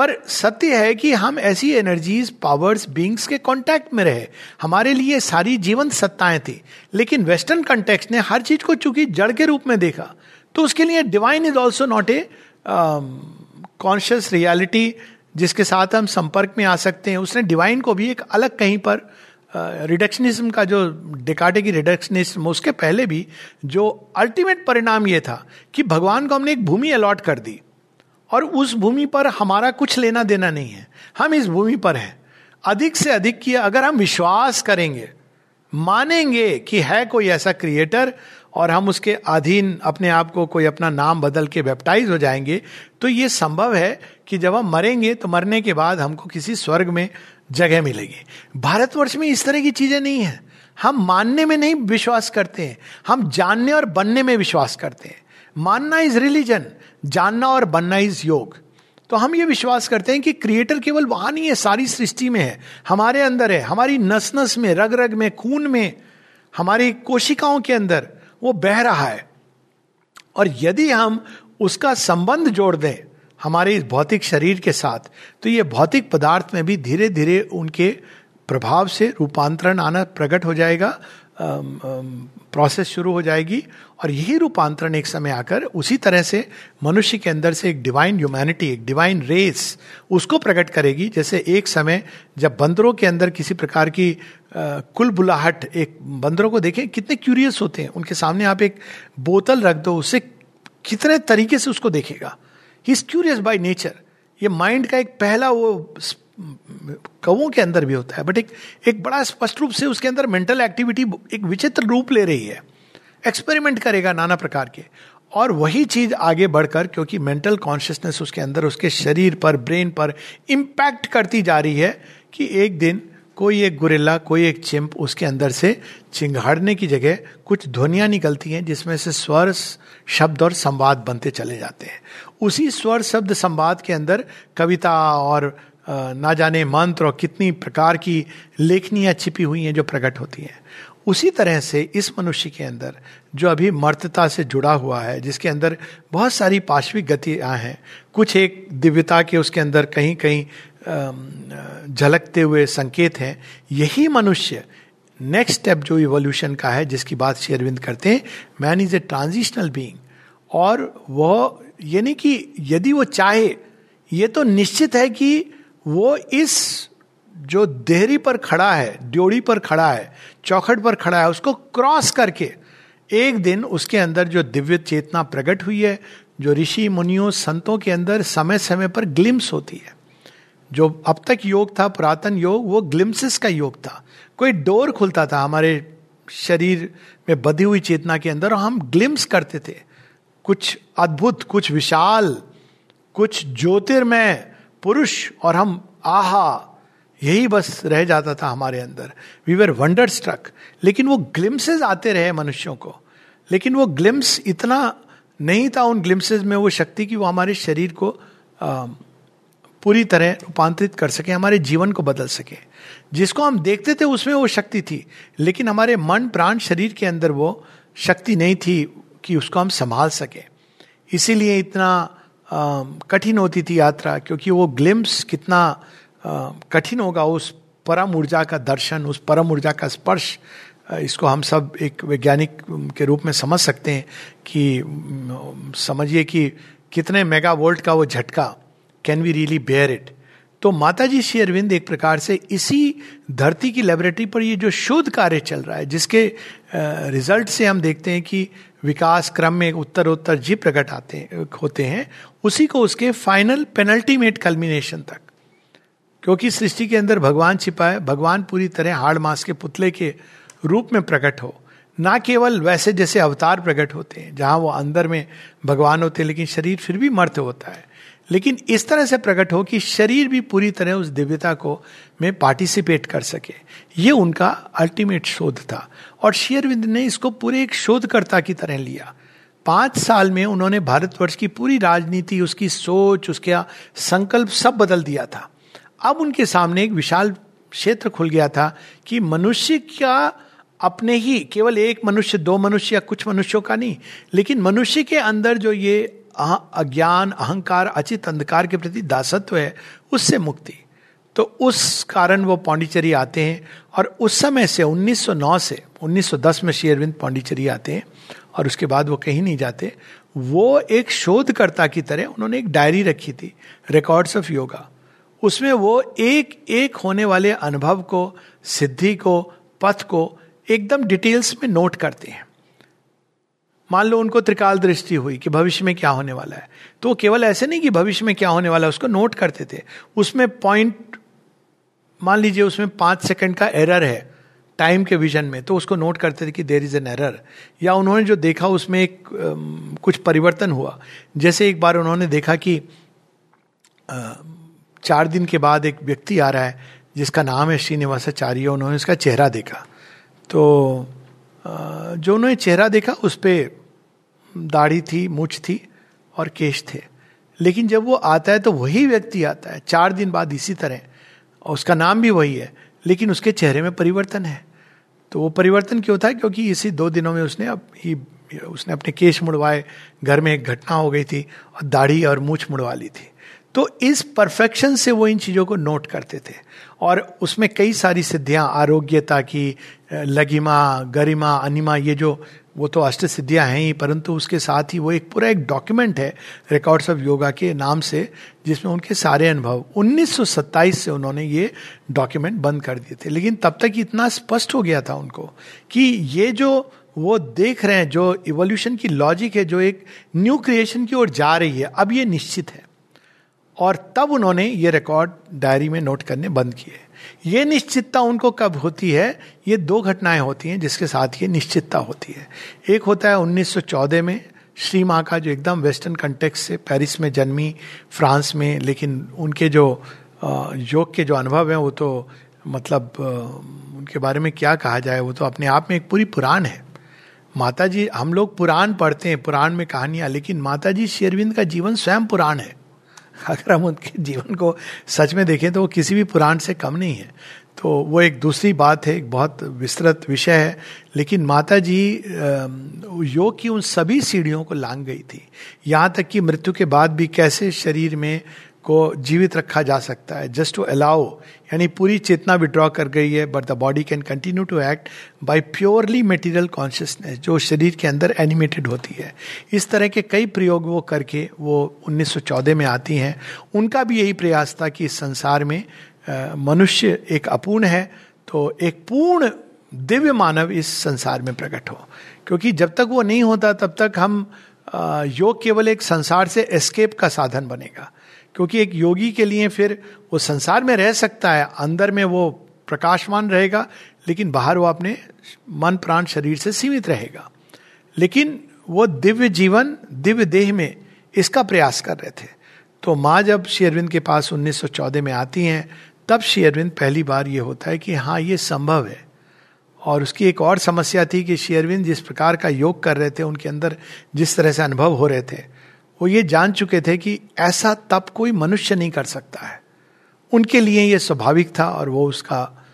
पर सत्य है कि हम ऐसी एनर्जीज पावर्स बींग्स के कांटेक्ट में रहे। हमारे लिए सारी जीवन सत्ताएँ थी लेकिन वेस्टर्न कंटेक्स्ट ने हर चीज़ को चूँकि जड़ के रूप में देखा तो उसके लिए divine is also not a conscious reality जिसके साथ हम संपर्क में आ सकते हैं। उसने डिवाइन को भी एक अलग कहीं पर रिडक्शनिज्म uh, का जो डिकाटे की रिडक्शनिज्म उसके पहले भी जो अल्टीमेट परिणाम ये था कि भगवान को हमने एक भूमि अलॉट कर दी। और उस भूमि पर हमारा कुछ लेना देना नहीं है। हम इस भूमि पर हैं। अधिक से अधिक किया, अगर हम विश्वास करेंगे, मानेंगे कि है कोई ऐसा क्रिएटर और हम उसके अधीन अपने आप को कोई अपना नाम बदल के वेबटाइज हो जाएँगे तो ये संभव है कि जब हम मरेंगे तो मरने के बाद हमको किसी स्वर्ग में जगह मिलेगी। भारतवर्ष में इस तरह की चीज़ें नहीं है। हम मानने में नहीं विश्वास करते हैं। हम जानने और बनने में विश्वास करते हैं। मानना इज़ रिलीजन जानना और बनना इज़ योग। तो हम ये विश्वास करते हैं कि क्रिएटर केवल वहाँ नहीं है, सारी सृष्टि में है, हमारे अंदर है, हमारी नस नस में रग रग में, खून में, हमारी कोशिकाओं के अंदर, वो बह रहा है। और यदि हम उसका संबंध जोड़ दें, हमारे इस भौतिक शरीर के साथ तो ये भौतिक पदार्थ में भी धीरे धीरे उनके प्रभाव से रूपांतरण आना प्रकट हो जाएगा प्रोसेस शुरू हो जाएगी और यही रूपांतरण एक समय आकर उसी तरह से मनुष्य के अंदर से एक डिवाइन ह्यूमैनिटी एक डिवाइन रेस उसको प्रकट करेगी। जैसे एक समय जब बंदरों के अंदर किसी प्रकार की कुल बुलाहट, एक बंदरों को देखें, कितने क्यूरियस होते हैं। उनके सामने आप एक बोतल रख दो उससे कितने तरीके से उसको देखेगा। He is curious by nature ये माइंड का एक पहला वो कवों के अंदर भी होता है बट एक एक बड़ा स्पष्ट रूप से उसके अंदर मेंटल एक्टिविटी एक विचित्र रूप ले रही है। एक्सपेरिमेंट करेगा नाना प्रकार के। और वही चीज़ आगे बढ़कर, क्योंकि मेंटल कॉन्शियसनेस उसके अंदर, उसके शरीर पर ब्रेन पर इम्पैक्ट करती जा रही है कि एक दिन कोई एक गुरेला कोई एक चिंप उसके अंदर से चिंगाड़ने की जगह कुछ ध्वनियाँ निकलती हैं, जिसमें से स्वर, शब्द और संवाद बनते चले जाते हैं। उसी स्वर, शब्द, संवाद के अंदर कविता और ना जाने मंत्र और कितनी प्रकार की लेखनियाँ छिपी हुई हैं जो प्रकट होती हैं। उसी तरह से इस मनुष्य के अंदर जो अभी मर्तता से जुड़ा हुआ है, जिसके अंदर बहुत सारी पाश्विक गतियाँ हैं, कुछ एक दिव्यता के उसके अंदर कहीं कहीं झलकते हुए संकेत हैं, यही मनुष्य नेक्स्ट स्टेप जो इवोल्यूशन का है, जिसकी बात शेरविंद करते हैं man is a transitional being और वह, यानी कि यदि वो चाहे, ये तो निश्चित है कि वो इस जो देहरी पर खड़ा है ड्योड़ी पर खड़ा है, चौखट पर खड़ा है, उसको क्रॉस करके एक दिन उसके अंदर जो दिव्य चेतना प्रकट हुई है, जो ऋषि, मुनियों, संतों के अंदर समय समय पर ग्लिम्स होती है। जो अब तक योग था, पुरातन योग, वो ग्लिम्सिस का योग था। कोई डोर खुलता था हमारे शरीर में बधी हुई चेतना के अंदर और हम ग्लिम्स करते थे। कुछ अद्भुत, कुछ विशाल, कुछ ज्योतिर्मय पुरुष और हम आहा यही बस रह जाता था हमारे अंदर। वी वर वंडर स्ट्रक लेकिन वो ग्लिम्सेज आते रहे मनुष्यों को। लेकिन वो ग्लिम्स इतना नहीं था उन ग्लिम्सेज में वो शक्ति की वो हमारे शरीर को आ, पूरी तरह रूपांतरित कर सके हमारे जीवन को बदल सके। जिसको हम देखते थे उसमें वो शक्ति थी। लेकिन हमारे मन प्राण शरीर के अंदर वो शक्ति नहीं थी कि उसको हम संभाल सके। इसीलिए इतना कठिन होती थी यात्रा, क्योंकि वो ग्लिम्स कितना कठिन होगा उस परम ऊर्जा का दर्शन, उस परम ऊर्जा का स्पर्श इसको हम सब एक वैज्ञानिक के रूप में समझ सकते हैं कि समझिए कि कितने मेगा वोल्ट का वो झटका can we really bear it तो माता जी श्री अरविंद एक प्रकार से इसी धरती की लेबोरेटरी पर ये जो शोध कार्य चल रहा है, जिसके रिज़ल्ट से हम देखते हैं कि विकास क्रम में उत्तर उत्तर जी प्रकट आते होते हैं उसी को उसके फाइनल पेनल्टीमेट कल्मिनेशन तक। क्योंकि सृष्टि के अंदर भगवान छिपा है भगवान पूरी तरह हाड़ मास के पुतले के रूप में प्रकट हो। ना केवल वैसे जैसे अवतार प्रकट होते हैं, जहाँ वो अंदर में भगवान होते हैं, लेकिन शरीर फिर भी मर्त होता है। लेकिन इस तरह से प्रकट हो कि शरीर भी पूरी तरह उस दिव्यता को में पार्टिसिपेट कर सके। ये उनका अल्टीमेट शोध था। और शेयरविंद ने इसको पूरे एक शोधकर्ता की तरह लिया। पाँच साल में उन्होंने भारतवर्ष की पूरी राजनीति, उसकी सोच, उसका संकल्प सब बदल दिया था। अब उनके सामने एक विशाल क्षेत्र खुल गया था कि मनुष्य क्या अपने ही, केवल एक मनुष्य, दो मनुष्य या कुछ मनुष्यों का नहीं, लेकिन मनुष्य के अंदर जो ये अज्ञान, अहंकार, अचित अंधकार के प्रति दासत्व है, उससे मुक्ति। तो उस कारण वो पांडिचेरी आते हैं और उस समय से 1909 से 1910 में श्री अरविंद पांडिचेरी आते हैं और उसके बाद वो कहीं नहीं जाते, वो एक शोधकर्ता की तरह उन्होंने एक डायरी रखी थी रिकॉर्ड्स ऑफ़ योगा उसमें वो एक एक होने वाले अनुभव को, सिद्धि को, पथ को एकदम डिटेल्स में नोट करते हैं। मान लो उनको त्रिकाल दृष्टि हुई कि भविष्य में क्या होने वाला है तो वो केवल ऐसे नहीं कि भविष्य में क्या होने वाला है, उसको नोट करते थे। उसमें पॉइंट, मान लीजिए उसमें पाँच सेकंड का एरर है टाइम के विजन में तो उसको नोट करते थे कि देर इज़ एन एरर या उन्होंने जो देखा, उसमें एक कुछ परिवर्तन हुआ। जैसे एक बार उन्होंने देखा कि चार दिन के बाद एक व्यक्ति आ रहा है, जिसका नाम है श्रीनिवासाचार्य, उन्होंने उसका चेहरा देखा। तो जो उन्होंने चेहरा देखा, उस पर दाढ़ी थी, मुछ थी और केश थे। लेकिन जब वो आता है तो वही व्यक्ति आता है। चार दिन बाद इसी तरह। उसका नाम भी वही है, लेकिन उसके चेहरे में परिवर्तन है। तो वो परिवर्तन क्यों था? क्योंकि इसी दो दिनों में उसने अब ही, उसने अपने केश मुड़वाए, घर में एक घटना हो गई थी और दाढ़ी और मूछ मुड़वा ली थी। तो इस परफेक्शन से वो इन चीज़ों को नोट करते थे। और उसमें कई सारी सिद्धियाँ, आरोग्यता की लगिमा गरिमा, अनिमा, ये जो वो तो अष्ट सिद्धियाँ हैं ही, परंतु उसके साथ ही वो एक पूरा एक डॉक्यूमेंट है रिकॉर्ड्स ऑफ़ योगा के नाम से, जिसमें उनके सारे अनुभव 1927 से उन्होंने ये डॉक्यूमेंट बंद कर दिए थे। लेकिन तब तक इतना स्पष्ट हो गया था उनको कि ये जो वो देख रहे हैं, जो इवोल्यूशन की लॉजिक है, जो एक न्यू क्रिएशन की ओर जा रही है, अब ये निश्चित है। और तब उन्होंने ये रिकॉर्ड डायरी में नोट करने बंद किए। ये निश्चितता उनको कब होती है? ये दो घटनाएँ होती हैं जिसके साथ ये निश्चितता होती है। एक होता है 1914 में श्री माँ का जो एकदम वेस्टर्न कंटेक्स से पेरिस में जन्मी, फ्रांस में, लेकिन उनके जो योग के जो अनुभव हैं, वो तो मतलब उनके बारे में क्या कहा जाए, वो तो अपने आप में एक पूरी पुराण है। माता जी हम लोग पुराण पढ़ते हैं, पुराण में कहानियाँ, लेकिन माता जी शेरविंद का जीवन स्वयं पुराण है। अगर हम उनके जीवन को सच में देखें तो वो किसी भी पुराण से कम नहीं है। तो वो एक दूसरी बात है, एक बहुत विस्तृत विषय है, लेकिन माता जी योग की उन सभी सीढ़ियों को लांग गई थी। यहाँ तक कि मृत्यु के बाद भी कैसे शरीर में को जीवित रखा जा सकता है। जस्ट टू अलाउ यानी पूरी चेतना विड्रॉ कर गई है but the body can continue to act by purely material consciousness जो शरीर के अंदर एनिमेटेड होती है। इस तरह के कई प्रयोग वो करके वो 1914 में आती हैं। उनका भी यही प्रयास था कि इस संसार में मनुष्य एक अपूर्ण है तो एक पूर्ण दिव्य मानव इस संसार में प्रकट हो। क्योंकि जब तक वो नहीं होता, तब तक हम योग केवल एक संसार से एस्केप का साधन बनेगा। क्योंकि एक योगी के लिए फिर वो संसार में रह सकता है, अंदर में वो प्रकाशमान रहेगा, लेकिन बाहर वो अपने मन, प्राण, शरीर से सीमित रहेगा। लेकिन वो दिव्य जीवन, दिव्य देह में इसका प्रयास कर रहे थे। तो माँ जब शेरविंद के पास 1914 में आती हैं, तब शेरविंद पहली बार ये होता है कि हाँ ये संभव है। और उसकी एक और समस्या थी कि शेरविंद जिस प्रकार का योग कर रहे थे, उनके अंदर जिस तरह से अनुभव हो रहे थे वो ये जान चुके थे कि ऐसा तप कोई मनुष्य नहीं कर सकता है। उनके लिए ये स्वाभाविक था और वो उसका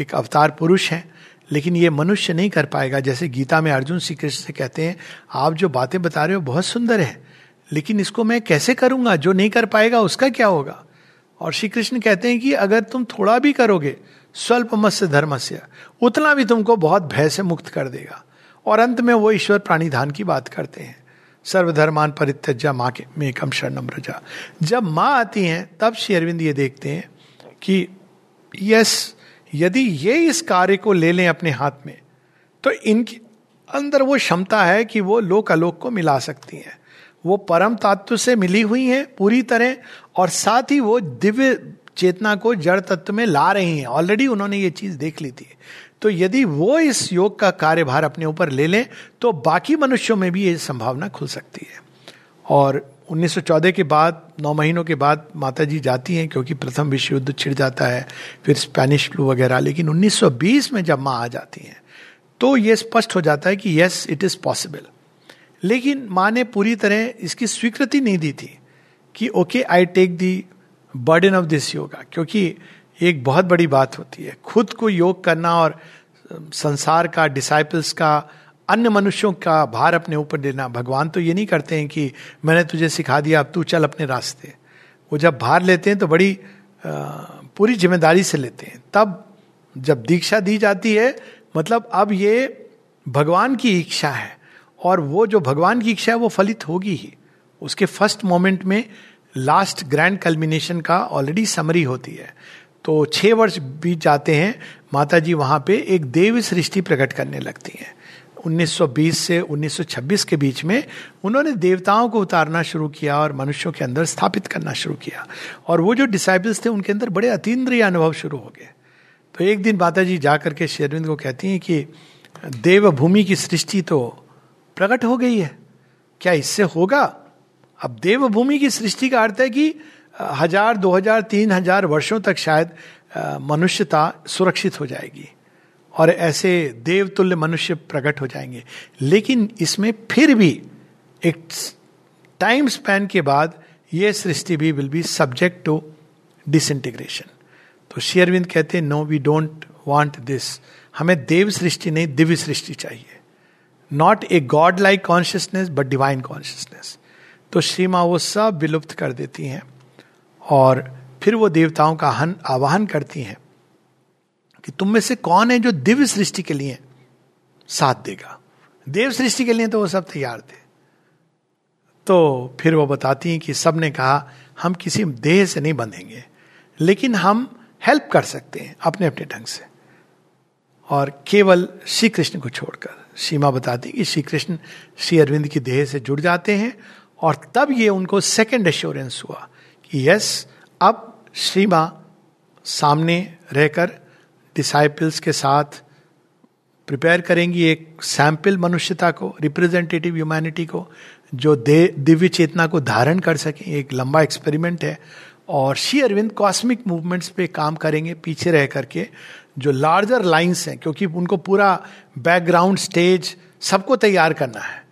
एक अवतार पुरुष है, लेकिन ये मनुष्य नहीं कर पाएगा। जैसे गीता में अर्जुन श्री कृष्ण से कहते हैं, आप जो बातें बता रहे हो बहुत सुंदर है, लेकिन इसको मैं कैसे करूँगा? जो नहीं कर पाएगा उसका क्या होगा? और श्री कृष्ण कहते हैं कि अगर तुम थोड़ा भी करोगे, स्वल्प मत्स्य धर्मस्य, उतना भी तुमको बहुत भय से मुक्त कर देगा। और अंत में वो ईश्वर प्राणिधान की बात करते हैं। सर्वधर्मान परित्यजा माँ के, में कम शरणम रजा। जब माँ आती हैं, तब श्री अरविंद ये देखते हैं कि, यस, यदि ये इस कार्य को ले लें अपने हाथ में तो इनके अंदर वो क्षमता है कि वो लोक अलोक को मिला सकती हैं। वो परम तत्व से मिली हुई हैं पूरी तरह, और साथ ही वो दिव्य चेतना को जड़ तत्व में ला रही हैं। ऑलरेडी उन्होंने ये चीज़ देख ली थी। तो यदि वो इस योग का कार्यभार अपने ऊपर ले लें तो बाकी मनुष्यों में भी ये संभावना खुल सकती है। और 1914 के बाद, नौ महीनों के बाद माता जी जाती हैं, क्योंकि प्रथम विश्व युद्ध छिड़ जाता है, फिर स्पेनिश फ्लू वगैरह, लेकिन 1920 में जब माँ आ जाती हैं तो ये स्पष्ट हो जाता है कि यस इट इज़ पॉसिबल लेकिन माँ ने पूरी तरह इसकी स्वीकृति नहीं दी थी कि okay I take the burden of this yoga क्योंकि एक बहुत बड़ी बात होती है। खुद को योग करना और संसार का डिसाइपल्स का, अन्य मनुष्यों का भार अपने ऊपर देना। भगवान तो ये नहीं करते हैं कि, मैंने तुझे सिखा दिया, अब तू चल अपने रास्ते। वो जब भार लेते हैं तो बड़ी पूरी ज़िम्मेदारी से लेते हैं। तब जब दीक्षा दी जाती है मतलब अब ये भगवान की इच्छा है और वो जो भगवान की इच्छा है, वो फलित होगी ही। उसके फ़र्स्ट मोमेंट में लास्ट ग्रैंड कल्मिनेशन का ऑलरेडी समरी होती है। तो छह वर्ष बीत जाते हैं माता जी वहाँ पे एक देव सृष्टि प्रकट करने लगती हैं। 1920 से 1926 के बीच में उन्होंने देवताओं को उतारना शुरू किया और मनुष्यों के अंदर स्थापित करना शुरू किया। और वो जो डिसाइबल्स थे, उनके अंदर बड़े अतीन्द्रिय अनुभव शुरू हो गए। तो एक दिन माता जी जा करके शेरविंद को कहती हैं कि, देवभूमि की सृष्टि तो प्रकट हो गई है। क्या इससे होगा? अब देवभूमि की सृष्टि का अर्थ है कि हज़ार, दो हज़ार, तीन हज़ार वर्षों तक शायद मनुष्यता सुरक्षित हो जाएगी और ऐसे देवतुल्य मनुष्य प्रकट हो जाएँगे। लेकिन इसमें फिर भी एक टाइम स्पैन के बाद यह सृष्टि भी will be subject to disintegration. तो शेयरविंद कहते हैं no we don't want this हमें देव सृष्टि नहीं, दिव्य सृष्टि चाहिए। Not a god like consciousness but divine consciousness तो श्री माँ वो सब विलुप्त कर देती हैं। और फिर वो देवताओं का आवाहन करती हैं कि तुम में से कौन है जो दिव्य सृष्टि के लिए साथ देगा? देव सृष्टि के लिए तो वो सब तैयार थे। तो फिर वो बताती हैं कि सबने कहा, हम किसी देह से नहीं बंधेंगे, लेकिन हम हेल्प कर सकते हैं अपने अपने ढंग से। और केवल श्री कृष्ण को छोड़कर, सीमा बताती कि श्री कृष्ण श्री अरविंद की देह से जुड़ जाते हैं और तब ये उनको सेकेंड एश्योरेंस हुआ यस अब श्री माँ सामने रहकर डिसाइपल्स के साथ प्रिपेयर करेंगी एक सैंपल मनुष्यता को रिप्रेजेंटेटिव ह्यूमैनिटी को, जो दे, दिव्य चेतना को धारण कर सकें। एक लंबा एक्सपेरिमेंट है और श्री अरविंद कॉस्मिक मूवमेंट्स पे काम करेंगे पीछे रह करके, जो लार्जर लाइंस हैं, क्योंकि उनको पूरा बैकग्राउंड स्टेज सबको तैयार करना है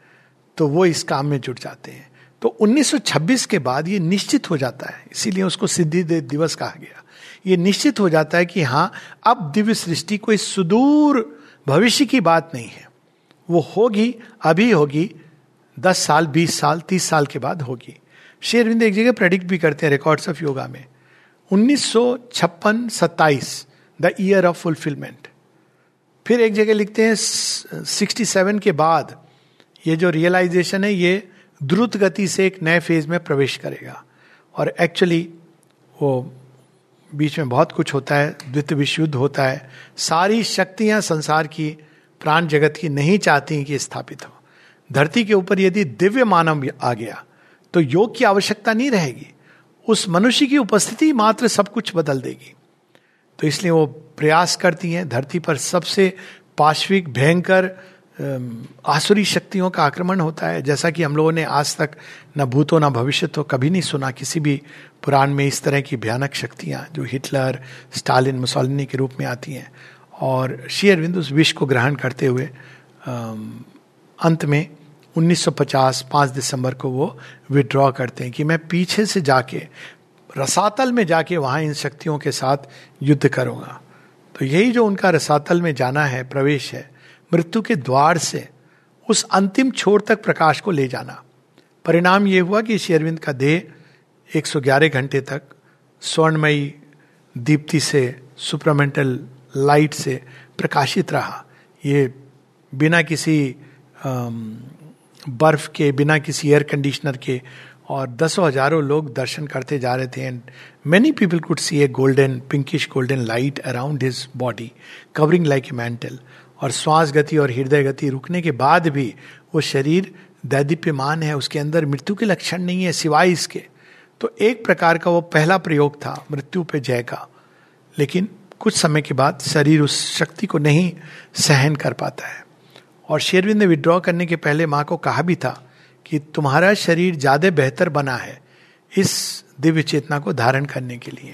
तो वो इस काम में जुट जाते हैं। तो 1926 के बाद ये निश्चित हो जाता है। इसीलिए उसको सिद्धि दिवस कहा गया। ये निश्चित हो जाता है कि हाँ अब दिव्य सृष्टि कोई सुदूर भविष्य की बात नहीं है। वो होगी, अभी होगी, दस साल, बीस साल, तीस साल के बाद होगी। शेरविंद एक जगह प्रेडिक्ट भी करते हैं रिकॉर्ड्स ऑफ़ योगा में। उन्नीस सौ छप्पन सत्ताईस द ईयर ऑफ़ फुलफिलमेंट फिर एक जगह लिखते हैं सिक्सटी सेवन के बाद। ये जो रियलाइजेशन है, ये द्रुत गति से एक नए फ़ेज़ में प्रवेश करेगा। और एक्चुअली वो बीच में बहुत कुछ होता है, द्वितीय विश्व युद्ध होता है। सारी शक्तियाँ संसार की, प्राण जगत की नहीं चाहती कि स्थापित हो। धरती के ऊपर यदि दिव्य मानव आ गया तो योग की आवश्यकता नहीं रहेगी। उस मनुष्य की उपस्थिति मात्र सब कुछ बदल देगी। तो इसलिए वो प्रयास करती हैं, धरती पर सबसे पाश्विक, भयंकर आसुरी शक्तियों का आक्रमण होता है। जैसा कि हम लोगों ने आज तक न भूतो, न भविष्य तो कभी नहीं सुना किसी भी पुराण में इस तरह की भयानक शक्तियाँ जो हिटलर, स्टालिन, मुसोलिनी के रूप में आती हैं। और श्री अरविंद उस विष को ग्रहण करते हुए अंत में 1950 5 दिसंबर को वो विड्रॉ करते हैं कि मैं पीछे से जाके, रसातल में जाके वहाँ इन शक्तियों के साथ युद्ध करूँगा। तो यही जो उनका रसातल में जाना है, प्रवेश है मृत्यु के द्वार से उस अंतिम छोर तक प्रकाश को ले जाना। परिणाम यह हुआ कि शेरविंद का देह 111 घंटे तक स्वर्णमयी दीप्ति से, सुपरमेंटल लाइट से प्रकाशित रहा। ये बिना किसी बर्फ़ के, बिना किसी एयर कंडीशनर के और दसों हज़ारों लोग दर्शन करते जा रहे थे and many people could see a golden pinkish golden light around his body covering like a mantle और श्वास गति और हृदय गति रुकने के बाद भी वो शरीर दैदीप्यमान है, उसके अंदर मृत्यु के लक्षण नहीं है सिवाय इसके। तो एक प्रकार का वो पहला प्रयोग था, मृत्यु पे जय का। लेकिन कुछ समय के बाद शरीर उस शक्ति को नहीं सहन कर पाता है। और शेरविंद ने विड्रॉ करने के पहले माँ को कहा भी था कि तुम्हारा शरीर ज़्यादा बेहतर बना है इस दिव्य चेतना को धारण करने के लिए।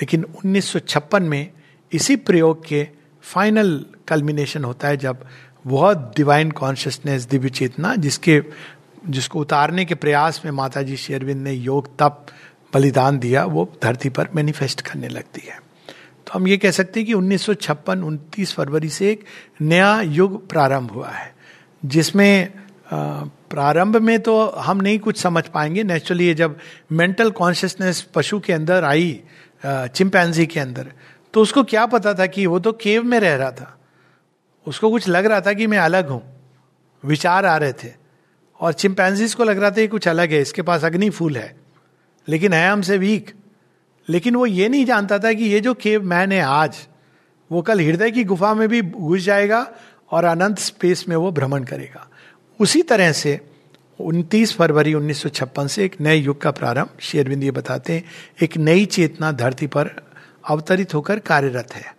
लेकिन 1956 में इसी प्रयोग के फाइनल कल्मिनेशन होता है जब वह डिवाइन कॉन्शियसनेस दिव्य चेतना जिसके, जिसको उतारने के प्रयास में माता जी शेरविंद ने योग तप बलिदान दिया, वो धरती पर मैनिफेस्ट करने लगती है। तो हम ये कह सकते हैं कि 1956 29 फरवरी से एक नया युग प्रारंभ हुआ है, जिसमें प्रारंभ में तो हम नहीं कुछ समझ पाएँगे। नेचुरली जब मेंटल कॉन्शियसनेस पशु के अंदर आई चिंपैंजी के अंदर तो उसको क्या पता था कि वो तो केव में रह रहा था? उसको कुछ लग रहा था कि मैं अलग हूँ। विचार आ रहे थे। और चिंपैंजीज को लग रहा था कि कुछ अलग है, इसके पास अग्नि फूल है। लेकिन है हमसे वीक लेकिन वो ये नहीं जानता था कि ये जो केव मैन है आज, वो कल हृदय की गुफा में भी घुस जाएगा और अनंत स्पेस में वो भ्रमण करेगा। उसी तरह से 29 फरवरी 1956 से एक नए युग का प्रारंभ। शेरविंद ये बताते हैं, एक नई चेतना धरती पर अवतरित होकर कार्यरत है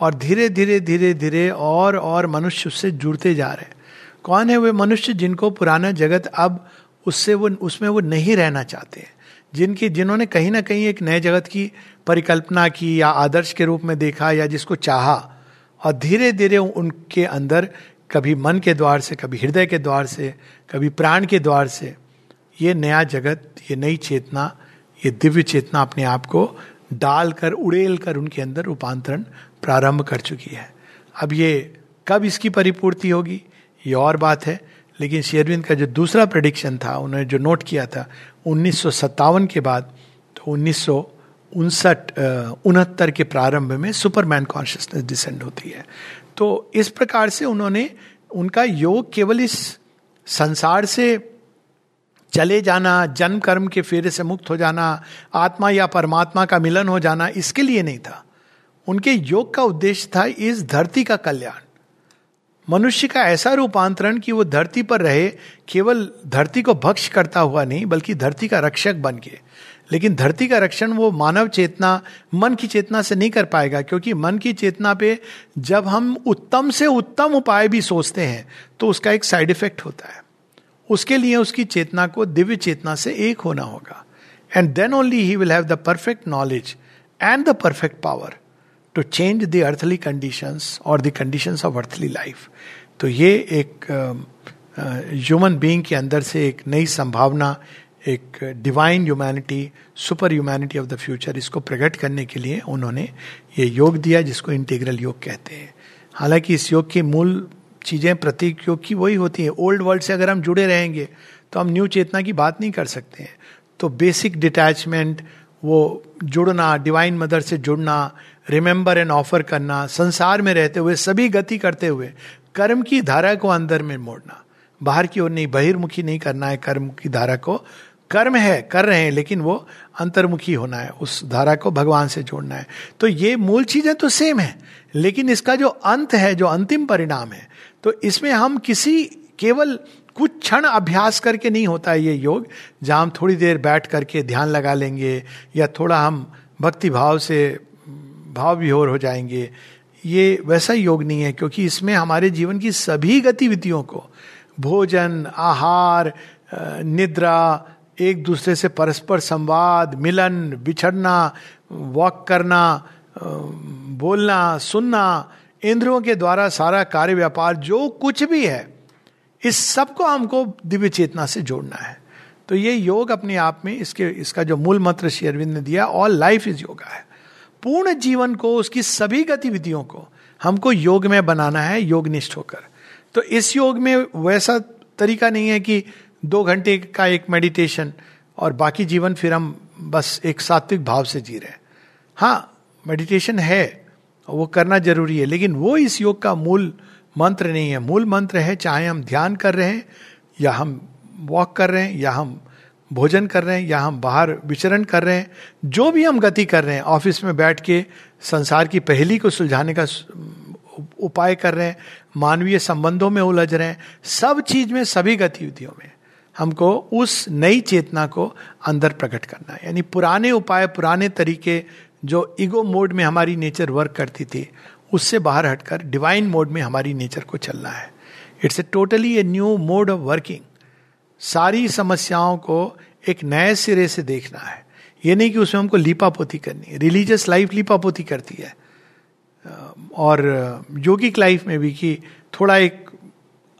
और धीरे धीरे धीरे धीरे और और मनुष्य उससे जुड़ते जा रहे कौन है वे मनुष्य जिनको पुराना जगत अब उससे वो, उसमें वो नहीं रहना चाहते हैं? जिनकी, जिन्होंने कहीं ना कहीं एक नए जगत की परिकल्पना की या आदर्श के रूप में देखा या जिसको चाहा और धीरे धीरे उनके अंदर कभी मन के द्वार से, कभी हृदय के द्वार से, कभी प्राण के द्वार से ये नया जगत, ये नई चेतना, ये दिव्य चेतना अपने आप को डालकर उड़ेल कर उनके अंदर रूपांतरण प्रारंभ कर चुकी है। अब ये कब इसकी परिपूर्ति होगी, ये और बात है, लेकिन शेरविंद का जो दूसरा प्रडिक्शन था, उन्होंने जो नोट किया था, उन्नीस सौ सत्तावन के बाद तो उन्नीस उनहत्तर के प्रारंभ में सुपरमैन कॉन्शियसनेस डिसेंड होती है। तो इस प्रकार से उन्होंने, उनका योग केवल इस संसार से चले जाना जन्म कर्म के फेरे से मुक्त हो जाना, आत्मा या परमात्मा का मिलन हो जाना इसके लिए नहीं था। उनके योग का उद्देश्य था इस धरती का कल्याण। मनुष्य का ऐसा रूपांतरण कि वो धरती पर रहे, केवल धरती को भक्ष करता हुआ नहीं, बल्कि धरती का रक्षक बन के लेकिन धरती का रक्षण वो मानव चेतना, मन की चेतना से नहीं कर पाएगा, क्योंकि मन की चेतना पे जब हम उत्तम से उत्तम उपाय भी सोचते हैं तो उसका एक साइड इफ़ेक्ट होता है। उसके लिए उसकी चेतना को दिव्य चेतना से एक होना होगा। And then only he will have the perfect knowledge and the perfect power to change the earthly condition और the condition of earthly life तो ये एक ह्यूमन uh, बींग के अंदर से एक नई संभावना एक divine humanity super humanity of the future इसको प्रकट करने के लिए उन्होंने ये योग दिया जिसको इंटीग्रल योग कहते हैं। हालाँकि इस योग की मूल चीज़ें प्रतीक योग की वही होती है। ओल्ड वर्ल्ड से अगर हम जुड़े रहेंगे तो हम न्यू चेतना की बात नहीं कर सकते हैं। तो बेसिक डिटैचमेंट, वो जुड़ना, डिवाइन मदर से जुड़ना, रिमेंबर एंड ऑफ़र करना, संसार में रहते हुए, सभी गति करते हुए, कर्म की धारा को अंदर में मोड़ना। बाहर की ओर नहीं, बहिर्मुखी नहीं करना है कर्म की धारा को। कर्म है, कर रहे हैं, लेकिन वो अंतर्मुखी होना है, उस धारा को भगवान से जोड़ना है। तो ये मूल चीज़ें तो सेम है, लेकिन इसका जो अंत है, जो अंतिम परिणाम है तो इसमें हम किसी, केवल कुछ क्षण अभ्यास करके नहीं होता है ये योग। जहाँ हम थोड़ी देर बैठ करके ध्यान लगा लेंगे या थोड़ा हम भक्ति भाव से, भाव विहोर हो जाएँगे, ये वैसा योग नहीं है, क्योंकि इसमें हमारे जीवन की सभी गतिविधियों को, भोजन, आहार निद्रा, एक दूसरे से परस्पर संवाद, मिलन, बिछड़ना वॉक करना बोलना, सुनना इंद्रियों के द्वारा सारा कार्य व्यापार, जो कुछ भी है, इस सबको हमको दिव्य चेतना से जोड़ना है। तो ये योग अपने आप में इसके, इसका जो मूल मंत्र श्री अरविंद ने दिया ऑल लाइफ इज़ योगा है। पूर्ण जीवन को, उसकी सभी गतिविधियों को हमको योग में बनाना है, योगनिष्ठ होकर। तो इस योग में वैसा तरीका नहीं है कि दो घंटे का एक मेडिटेशन और बाकी जीवन फिर हम बस एक सात्विक भाव से जी रहे हैं। हाँ मेडिटेशन है वो करना ज़रूरी है। लेकिन वो इस योग का मूल मंत्र नहीं है। मूल मंत्र है, चाहे हम ध्यान कर रहे हैं, या हम वॉक कर रहे हैं, या हम भोजन कर रहे हैं, या हम बाहर विचरण कर रहे हैं, जो भी हम गति कर रहे हैं, ऑफ़िस में बैठ के संसार की पहली को सुलझाने का उपाय कर रहे हैं, मानवीय संबंधों में उलझ रहे हैं, सब चीज़ में, सभी गतिविधियों में हमको उस नई चेतना को अंदर प्रकट करना है। यानी पुराने उपाय, पुराने तरीके जो ईगो मोड में हमारी नेचर वर्क करती थी, उससे बाहर हटकर डिवाइन मोड में हमारी नेचर को चलना है। It's a totally a new mode of working सारी समस्याओं को एक नए सिरे से देखना है। ये नहीं कि उसमें हमको लीपापोती करनी है। रिलीजियस लाइफ लीपापोती करती है। और योगिक लाइफ में भी कि थोड़ा एक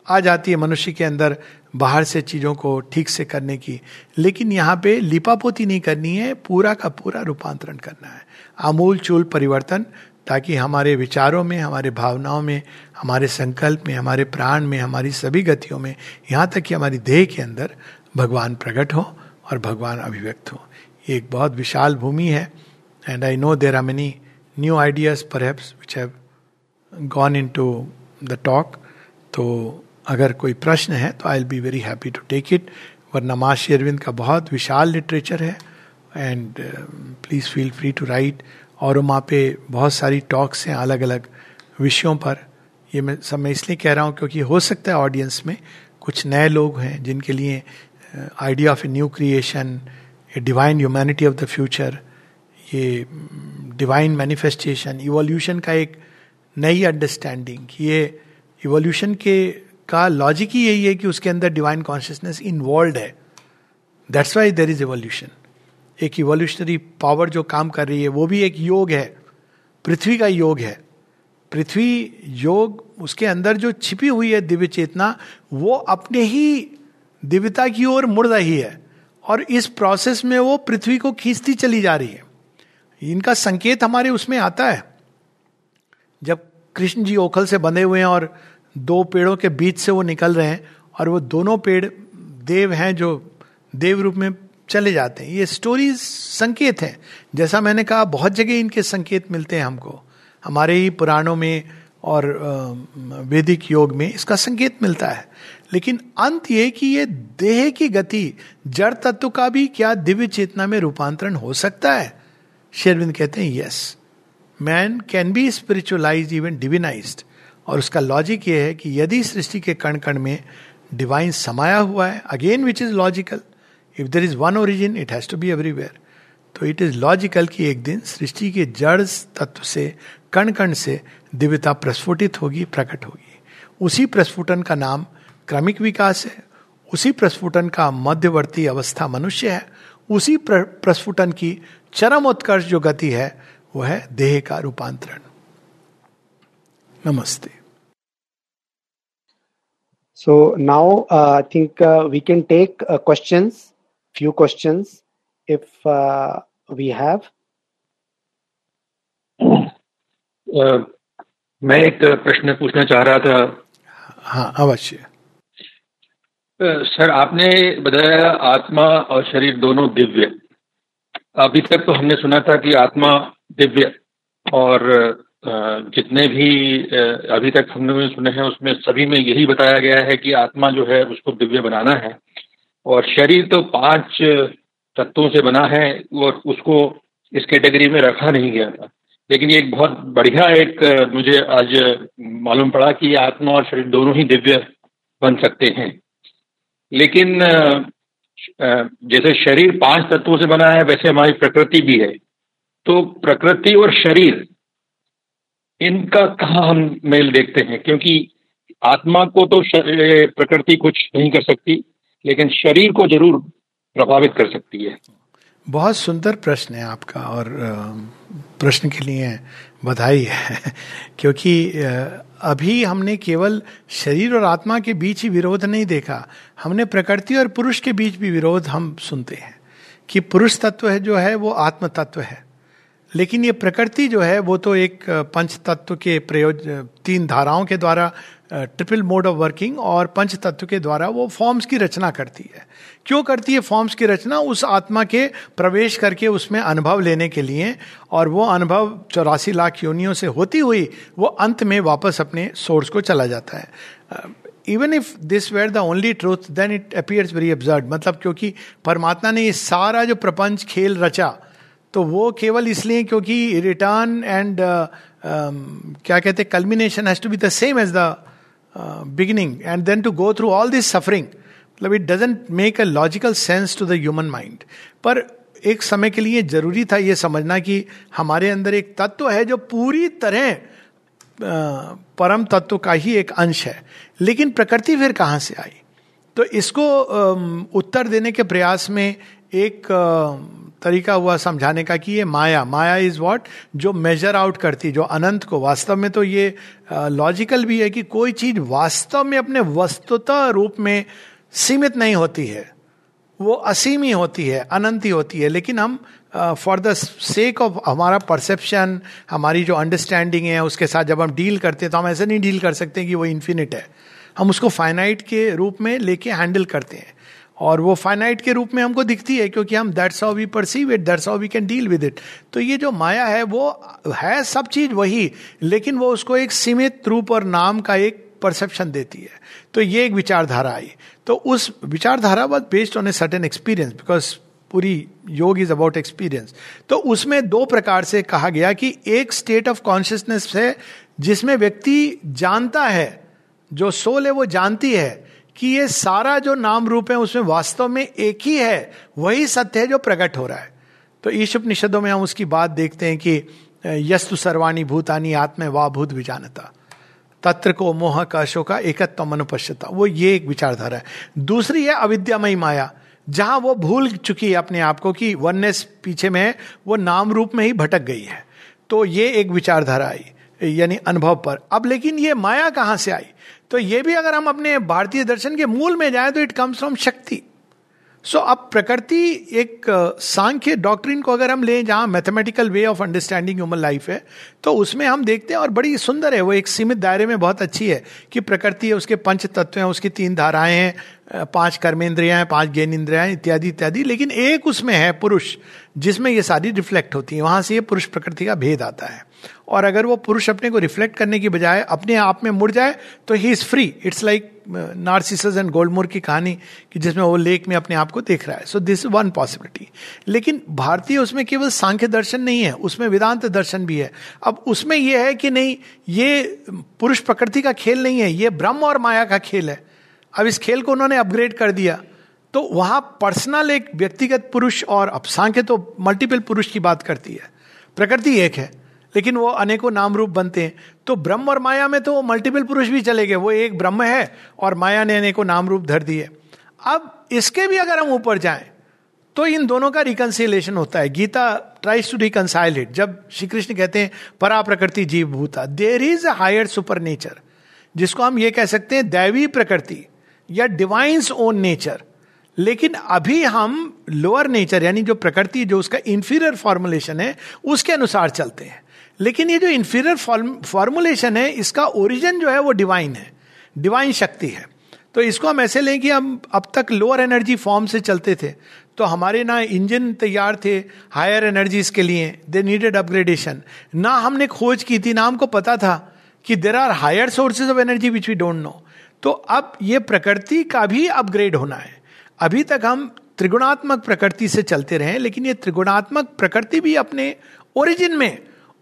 आ जाती है मनुष्य के अंदर बाहर से चीज़ों को ठीक से करने की। लेकिन यहाँ पे लिपापोती नहीं करनी है, पूरा का पूरा रूपांतरण करना है। आमूल चूल परिवर्तन ताकि हमारे विचारों में, हमारे भावनाओं में, हमारे संकल्प में, हमारे प्राण में, हमारी सभी गतियों में, यहाँ तक कि हमारी देह के अंदर भगवान प्रकट हो और भगवान अभिव्यक्त हो। ये एक बहुत विशाल भूमि है and I know there are many new ideas पर which have gone into the talk तो अगर कोई प्रश्न है तो I will be very happy to take it वरना माँ शेरविंद का बहुत विशाल लिटरेचर है। And please feel free to write और वहाँ पे बहुत सारी टॉक्स हैं अलग अलग विषयों पर। ये मैं, सब मैं इसलिए कह रहा हूँ क्योंकि हो सकता है ऑडियंस में कुछ नए लोग हैं जिनके लिए idea of a new creation a divine humanity of the future ये डिवाइन मैनिफेस्टेशन इवोल्यूशन का एक नई अंडरस्टैंडिंग ये इवोल्यूशन के, का लॉजिक ही यही है कि उसके अंदर डिवाइन कॉन्शियसनेस इन्वॉल्व है। That's why there is evolution एक इवोल्यूशनरी पावर जो काम कर रही है, वो भी एक योग है। पृथ्वी का योग है। पृथ्वी योग उसके अंदर जो छिपी हुई है दिव्य चेतना, वो अपने ही दिव्यता की ओर मुड़ रही है और इस प्रोसेस में वो पृथ्वी को खींचती चली जा रही है। इनका संकेत हमारे उसमें आता है। जब कृष्ण जी ओखल से बंधे हुए हैं और दो पेड़ों के बीच से वो निकल रहे हैं और वो दोनों पेड़ देव हैं जो देव रूप में चले जाते हैं। ये स्टोरीज संकेत हैं। जैसा मैंने कहा, बहुत जगह इनके संकेत मिलते हैं हमको। हमारे ही पुराणों में और वैदिक योग में इसका संकेत मिलता है। लेकिन अंत ये कि ये देह की गति, जड़ तत्व का भी क्या दिव्य चेतना में रूपांतरण हो सकता है? शेरविंद कहते हैं yes man can be spiritualise even divinise और उसका लॉजिक ये है कि यदि सृष्टि के कण कण में डिवाइन समाया हुआ है again which is logical if there is one origin it has to be everywhere तो इट इज़ लॉजिकल कि एक दिन सृष्टि के जड़ तत्व से कण कण से दिव्यता प्रस्फुटित होगी प्रकट होगी। उसी प्रस्फुटन का नाम क्रमिक विकास है। उसी प्रस्फुटन का मध्यवर्ती अवस्था मनुष्य है। उसी प्रस्फुटन की चरम उत्कर्ष जो गति है वो है देह का रूपांतरण। नमस्ते। I think uh, we can take uh, questions, few questions, if uh, we have. Uh, मैं एक प्रश्न पूछना चाह रहा था। हाँ अवश्य। सर आपने बताया आत्मा और शरीर दोनों दिव्य। अभी तक तो हमने सुना था कि आत्मा दिव्य और जितने भी अभी तक हमने सुने हैं उसमें सभी में यही बताया गया है कि आत्मा जो है उसको दिव्य बनाना है। और शरीर तो पाँच तत्वों से बना है और उसको इस कैटेगरी में रखा नहीं गया था। लेकिन ये एक बहुत बढ़िया एक, मुझे आज मालूम पड़ा कि आत्मा और शरीर दोनों ही दिव्य बन सकते हैं। लेकिन जैसे शरीर पाँच तत्वों से बना है, वैसे हमारी प्रकृति भी है। तो प्रकृति और शरीर, इनका कहा हम मेल देखते हैं? क्योंकि आत्मा को तो प्रकृति कुछ नहीं कर सकती। लेकिन शरीर को ज़रूर प्रभावित कर सकती है। बहुत सुंदर प्रश्न है आपका और प्रश्न के लिए बधाई है, क्योंकि अभी हमने केवल शरीर और आत्मा के बीच ही विरोध नहीं देखा, हमने प्रकृति और पुरुष के बीच भी विरोध हम सुनते हैं कि पुरुष तत्व है जो है वो आत्म तत्व है, लेकिन ये प्रकृति जो है वो तो एक पंच तत्व के प्रयोज तीन धाराओं के द्वारा ट्रिपल मोड ऑफ़ वर्किंग और पंच तत्व के द्वारा वो फॉर्म्स की रचना करती है। क्यों करती है फॉर्म्स की रचना? उस आत्मा के प्रवेश करके उसमें अनुभव लेने के लिए और वो अनुभव चौरासी लाख योनियों से होती हुई वो अंत में वापस अपने सोर्स को चला जाता है। Even if this were the only truth then it appears very absurd मतलब क्योंकि परमात्मा ने ये सारा जो प्रपंच, खेल, रचा तो वो केवल इसलिए क्योंकि रिटर्न एंड क्या कहते हैं culmination has to be the same as the beginning and then to go through all this suffering मतलब it doesn't make a logical sense to the human mind पर एक समय के लिए ज़रूरी था यह समझना कि हमारे अंदर एक तत्व है जो पूरी तरह uh, परम तत्व का ही एक अंश है। लेकिन प्रकृति फिर कहाँ से आई? तो इसको um, उत्तर देने के प्रयास में एक uh, तरीका हुआ समझाने का कि ये माया माया इज़ वॉट जो मेजर आउट करती, जो अनंत को। वास्तव में तो ये लॉजिकल भी है कि कोई चीज़ वास्तव में अपने वस्तुतः रूप में सीमित नहीं होती है। वो असीम ही होती है, अनंत ही होती है। लेकिन हम फॉर द सेक ऑफ़ हमारा परसेप्शन हमारी जो अंडरस्टैंडिंग है, उसके साथ जब हम डील करते हैं तो हम ऐसे नहीं डील कर सकते कि वो इन्फिनिट है। हम उसको फाइनाइट के रूप में लेके हैंडल करते हैं। और वो फाइनाइट के रूप में हमको दिखती है, क्योंकि हम that's how we perceive it that's how we can deal with it तो ये जो माया है, वो है सब चीज़ वही, लेकिन वो उसको एक सीमित रूप और नाम का एक परसेप्शन देती है। तो ये एक विचारधारा आई। तो उस विचारधारा was based on a certain experience because पूरी योग इज़ अबाउट एक्सपीरियंस तो उसमें दो प्रकार से कहा गया कि एक स्टेट ऑफ़ कॉन्शियसनेस है, जिसमें व्यक्ति जानता है, जो सोल है वो जानती है कि ये सारा जो नाम रूप है उसमें वास्तव में एक ही है, वही सत्य है जो प्रकट हो रहा है। तो ईश उपनिषदों में हम उसकी बात देखते हैं कि यस्तु सर्वाणी भूतानी आत्म वा भूत विजानता। तत्र को मोह का का एकत्व मनुपश्यता। वो ये एक विचारधारा है। दूसरी है अविद्यामयी माया। जहाँ वो भूल चुकी है अपने आप को कि वननेस पीछे में है, वो नाम रूप में ही भटक गई है। तो ये एक विचारधारा आई, यानी अनुभव पर। अब लेकिन ये माया कहाँ से आई? तो ये भी अगर हम अपने भारतीय दर्शन के मूल में जाए तो इट कम्स फ्रॉम शक्ति। सो अब प्रकृति एक सांख्य डॉक्ट्रिन को अगर हम लें जहाँ mathematical way of understanding human life है तो उसमें हम देखते हैं और बड़ी सुंदर है, वो एक सीमित दायरे में बहुत अच्छी है कि प्रकृति है, उसके पंच तत्व हैं, उसकी तीन धाराएँ हैं पाँच कर्मेंद्रियाँ हैं, पाँच ज्ञान इंद्रियाँ इत्यादि इत्यादि, लेकिन एक उसमें है, पुरुष, जिसमें ये सारी रिफ्लेक्ट होती है, वहाँ से ये पुरुष प्रकृति का भेद आता है। और अगर वो पुरुष अपने को रिफ्लेक्ट करने की बजाय अपने आप में मुड़ जाए तो he is free it's like Narcissus and Goldmund की कहानी कि जिसमें वो लेक में अपने आप को देख रहा है। सो दिस वन पॉसिबिलिटी लेकिन भारतीय उसमें केवल सांख्य दर्शन नहीं है, उसमें वेदांत दर्शन भी है। अब उसमें यह है कि नहीं, ये पुरुष प्रकृति का खेल नहीं है, ये ब्रह्म और माया का खेल है। अब इस खेल को उन्होंने अपग्रेड कर दिया। तो वहाँ पर्सनल एक व्यक्तिगत पुरुष और अब सांख्य तो मल्टीपल पुरुष की बात करती है। प्रकृति एक है। लेकिन वो अनेकों नाम रूप बनते हैं। तो ब्रह्म और माया में तो वो मल्टीपल पुरुष भी चले गए। वो एक ब्रह्म है और माया ने अनेकों नाम रूप धर दिए। अब इसके भी अगर हम ऊपर जाएँ तो इन दोनों का रिकन्सिलेशन होता है। Gita tries to reconcile it जब श्री कृष्ण कहते हैं परा प्रकृति जीव भूता there is a higher super nature जिसको हम ये कह सकते हैं, दैवी प्रकृति या डिवाइंस ओन नेचर लेकिन अभी हम लोअर नेचर यानी जो प्रकृति, जो उसका इंफीरियर फॉर्मुलेशन है, उसके अनुसार चलते हैं। लेकिन ये जो इन्फीरियर फॉर्मुलेशन है, इसका ओरिजिन जो है वो डिवाइन है। डिवाइन शक्ति है। तो इसको हम ऐसे लें कि हम अब तक लोअर एनर्जी फॉर्म से चलते थे। तो हमारे ना इंजन तैयार थे हायर एनर्जीज के लिए। दे नीडेड अपग्रेडेशन ना हमने खोज की थी, ना हमको पता था कि there are higher sources of energy which we don't know तो अब ये प्रकृति का भी अपग्रेड होना है। अभी तक हम त्रिगुणात्मक प्रकृति से चलते रहे, लेकिन ये त्रिगुणात्मक प्रकृति भी अपने ओरिजिन में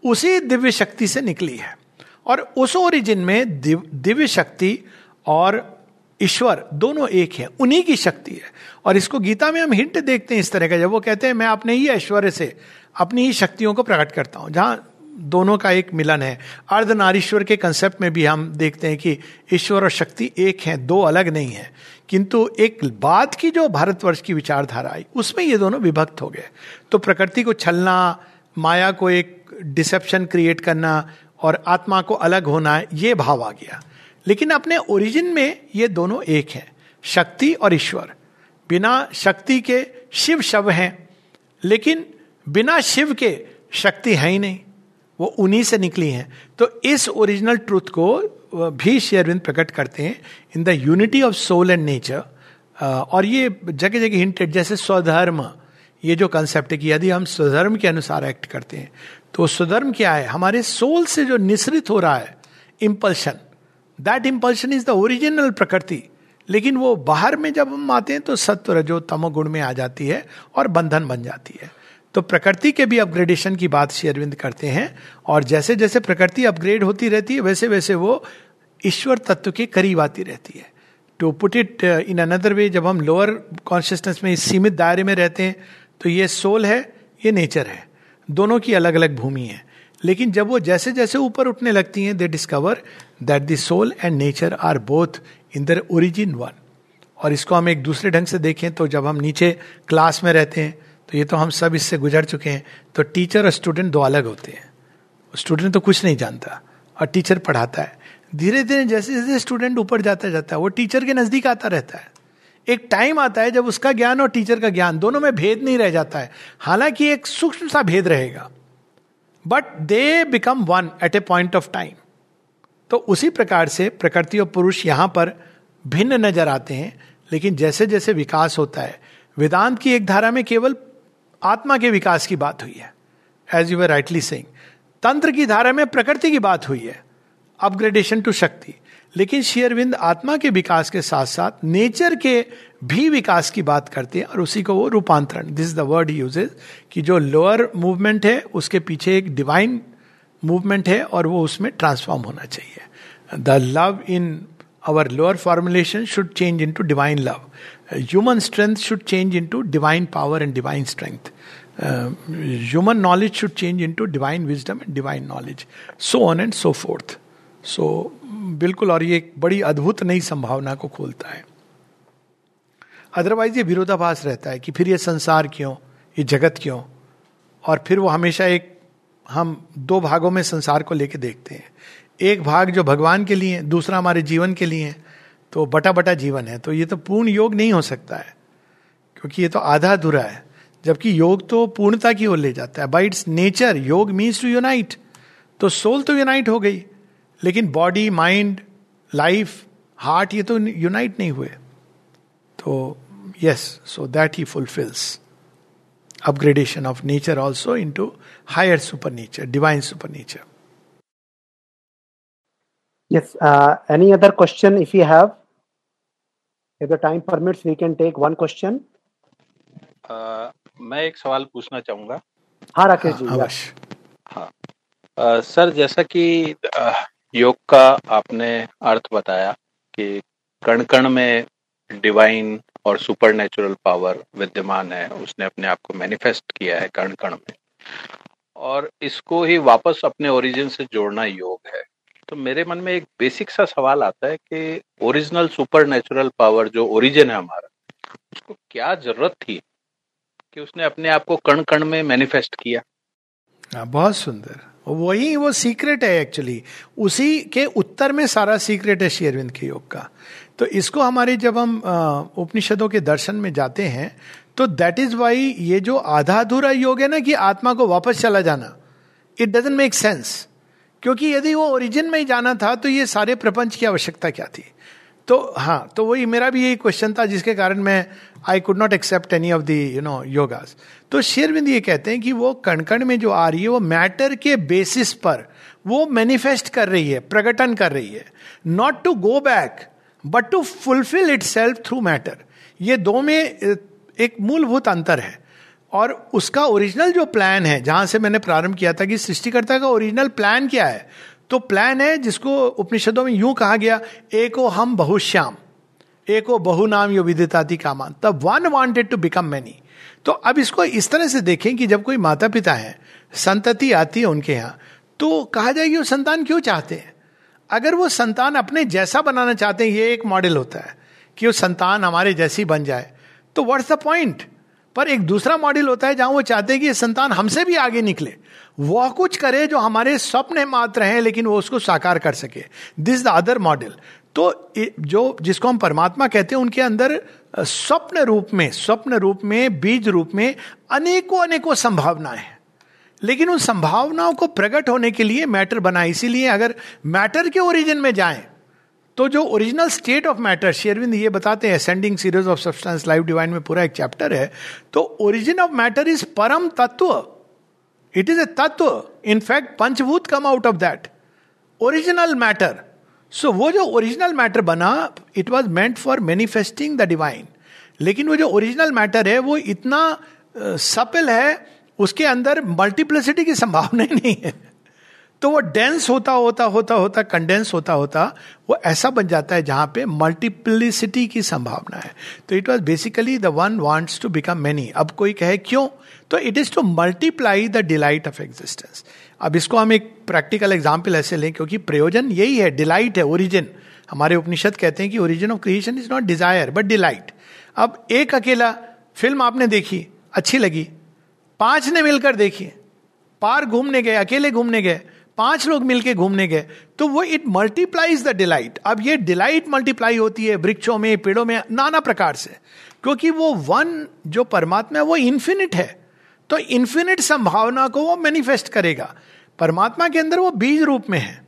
उसी दिव्य शक्ति से निकली है। और उस ओरिजिन में दिव्य शक्ति और ईश्वर दोनों एक है, उन्हीं की शक्ति है। और इसको गीता में हम हिंट देखते हैं इस तरह का, जब वो कहते हैं, मैं अपने ही ऐश्वर्य से अपनी ही शक्तियों को प्रकट करता हूँ। जहाँ दोनों का एक मिलन है। अर्धनारीश्वर के कंसेप्ट में भी हम देखते हैं कि ईश्वर और शक्ति एक है, दो अलग नहीं है। किंतु एक बात की जो भारतवर्ष की विचारधारा आई, उसमें ये दोनों विभक्त हो गए। तो प्रकृति को छलना माया को एक डिसेप्शन क्रिएट करना और आत्मा को अलग होना, ये भाव आ गया। लेकिन अपने ओरिजिन में ये दोनों एक है, शक्ति और ईश्वर। बिना शक्ति के शिव शव हैं, लेकिन बिना शिव के शक्ति है ही नहीं। वो उन्हीं से निकली हैं। तो इस ओरिजिनल ट्रूथ को भी शेयरविंद प्रकट करते हैं in the unity of soul and nature. और ये जगह जगह हिंटेड जैसे स्वधर्म ये जो कंसेप्ट है कि यदि हम स्वधर्म के अनुसार एक्ट करते हैं तो स्वधर्म क्या है? हमारे सोल से जो निश्रित हो रहा है impulsion that impulsion is the original प्रकृति लेकिन वो बाहर में जब हम आते हैं तो सत्व रजो तमो गुण में आ जाती है और बंधन बन जाती है। तो प्रकृति के भी अपग्रेडेशन की बात श्री अरविंद करते हैं, और जैसे जैसे प्रकृति अपग्रेड होती रहती है वैसे वैसे वो ईश्वर तत्व के करीब आती रहती है। To put it in another way जब हम लोअर कॉन्शियसनेस में इस सीमित दायरे में रहते हैं तो ये सोल है, ये नेचर है। दोनों की अलग अलग भूमि है। लेकिन जब वो जैसे जैसे ऊपर उठने लगती हैं they discover that the soul and nature are both in their origin one और इसको हम एक दूसरे ढंग से देखें तो जब हम नीचे क्लास में रहते हैं तो ये तो हम सब इससे गुजर चुके हैं तो टीचर और स्टूडेंट दो अलग होते हैं। स्टूडेंट तो कुछ नहीं जानता, और टीचर पढ़ाता है। धीरे धीरे जैसे जैसे स्टूडेंट ऊपर जाता जाता है, वो टीचर के नज़दीक आता रहता है। एक टाइम आता है जब उसका ज्ञान और टीचर का ज्ञान, दोनों में भेद नहीं रह जाता है। हालाँकि एक सूक्ष्म सा भेद रहेगा। But they become one at a point of time तो उसी प्रकार से प्रकृति और पुरुष यहाँ पर भिन्न नज़र आते हैं, लेकिन जैसे जैसे विकास होता है, वेदांत की एक धारा में केवल आत्मा के विकास की बात हुई है। As you were rightly saying तंत्र की धारा में प्रकृति की बात हुई है। अपग्रेडेशन टू शक्ति। लेकिन शेयरविंद आत्मा के विकास के साथ साथ नेचर के भी विकास की बात करते हैं और उसी को वो रूपांतरण दिस द वर्ड यूजेज कि जो लोअर मूवमेंट है, उसके पीछे एक डिवाइन मूवमेंट है और वो उसमें ट्रांसफॉर्म होना चाहिए। The love in our lower formulation should change into divine love human strength should change into divine power and divine strength human knowledge should change into divine wisdom and divine knowledge so on and so forth so so, बिल्कुल और ये एक बड़ी अद्भुत नई संभावना को खोलता है। अदरवाइज़ ये विरोधाभास रहता है कि फिर ये संसार क्यों ये जगत क्यों? और फिर वो हमेशा एक हम दो भागों में संसार को लेके देखते हैं। एक भाग जो भगवान के लिए दूसरा हमारे जीवन के लिए तो बटा बटा जीवन है। तो ये तो पूर्ण योग नहीं हो सकता है क्योंकि ये तो आधा अधूरा है। जबकि योग तो पूर्णता की ओर ले जाता है। By its nature yoga means to unite तो सोल तो यूनाइट हो गई। लेकिन बॉडी माइंड लाइफ हार्ट ये तो यूनाइट नहीं हुए तो yes so that he fulfils upgradation of nature also into higher super nature divine super nature Yes. Uh, any other question if you have? If the time permits, we can take one question. Uh, मैं एक सवाल पूछना चाहूँगा हाँ राकेश जी अवश्य हाँ uh, sir जैसा कि योग का आपने अर्थ बताया कि कण कण में डिवाइन और सुपर नेचुरल पावर विद्यमान है उसने अपने आप को मैनिफेस्ट किया है कण कण में। और इसको ही वापस अपने ओरिजिन से जोड़ना योग है। तो मेरे मन में एक बेसिक सा सवाल आता है कि ओरिजिनल सुपर नेचुरल पावर जो ओरिजिन है हमारा उसको क्या ज़रूरत थी कि उसने अपने आप को कण कण में मैनिफेस्ट किया? आ, हाँ, बहुत सुंदर। वही वो सीक्रेट है एक्चुअली उसी के उत्तर में सारा सीक्रेट है शेयरविंद के योग का। तो इसको हमारे जब हम उपनिषदों के दर्शन में जाते हैं तो दैट इज़ वाई ये जो आधा अधूरा योग है ना कि आत्मा को वापस चला जाना इट डजेंट मेक सेंस क्योंकि यदि वो ओरिजिन में ही जाना था तो ये सारे प्रपंच की आवश्यकता क्या थी? तो हाँ तो वही मेरा भी यही क्वेश्चन था, जिसके कारण मैं I could not accept any of the you know yogas तो शेरविंद ये कहते हैं कि वो कण कण में जो आ रही है, वो मैटर के बेसिस पर वो मैनिफेस्ट कर रही है प्रकटन कर रही है. Not to go back but to fulfil itself through matter ये दो में एक मूलभूत अंतर है. और उसका ओरिजिनल जो प्लान है, जहाँ से मैंने प्रारंभ किया था कि सृष्टिकर्ता का ओरिजिनल प्लान क्या है तो प्लान है जिसको उपनिषदों में यूँ कहा गया, एको हम बहुश्याम, एको बहु नाम यो विदिताति कामान। तब one wanted to become many तो अब इसको इस तरह से देखें कि जब कोई माता पिता है, संतति आती है उनके यहाँ तो कहा जाए कि वो संतान क्यों चाहते हैं? अगर वो संतान अपने जैसा बनाना चाहते हैं, ये एक मॉडल होता है कि वो संतान हमारे जैसी बन जाए तो व्हाट्स द पॉइंट पर एक दूसरा मॉडल होता है जहाँ वो चाहते हैं कि संतान हमसे भी आगे निकले। वह कुछ करे जो हमारे स्वप्न मात्र हैं, लेकिन वो उसको साकार कर सके। दिस द अदर मॉडल तो जो, जिसको हम परमात्मा कहते हैं, उनके अंदर स्वप्न रूप में, स्वप्न रूप में, बीज रूप में अनेकों अनेकों संभावनाएँ हैं। लेकिन उन संभावनाओं को प्रकट होने के लिए मैटर बना। इसीलिए अगर मैटर के ओरिजिन में जाएँ तो जो ओरिजिनल स्टेट ऑफ़ मैटर शेरविंद ये बताते हैं ascending series of substance life divine में पूरा एक चैप्टर है तो ओरिजिन ऑफ़ मैटर इज़ परम तत्व इट इज़ ए तत्व इनफैक्ट पंचभूत come out of that original matter so वो जो ओरिजिनल मैटर बना it was meant for manifesting the divine लेकिन वो जो ओरिजिनल मैटर है, वो इतना सपल है, उसके अंदर मल्टीप्लिसिटी की संभावना नहीं है। तो वो डेंस होता होता होता होता कंडेंस होता होता, वो ऐसा बन जाता है जहाँ पे मल्टीप्लिसिटी की संभावना है। तो it was basically the one wants to become many अब कोई कहे, क्यों? तो it is to multiply the delight of existence अब इसको हम एक प्रैक्टिकल एग्ज़ाम्पल ऐसे लें, क्योंकि प्रयोजन यही है डिलाइट है ओरिजिन हमारे उपनिषद कहते हैं कि origin of creation is not desire but delight अब एक अकेला फ़िल्म आपने देखी, अच्छी लगी। पाँच ने मिलकर देखी। पार घूमने गए, अकेले घूमने गए। पाँच लोग मिलके घूमने गए तो वो इट मल्टीप्लाइज द डिलाइट अब ये डिलाइट मल्टीप्लाई होती है वृक्षों में, पेड़ों में, नाना प्रकार से। क्योंकि वो वन, जो परमात्मा है, वो इन्फिनिट है। तो इन्फिनिट संभावना को वो मैनिफेस्ट करेगा। परमात्मा के अंदर वो बीज रूप में है।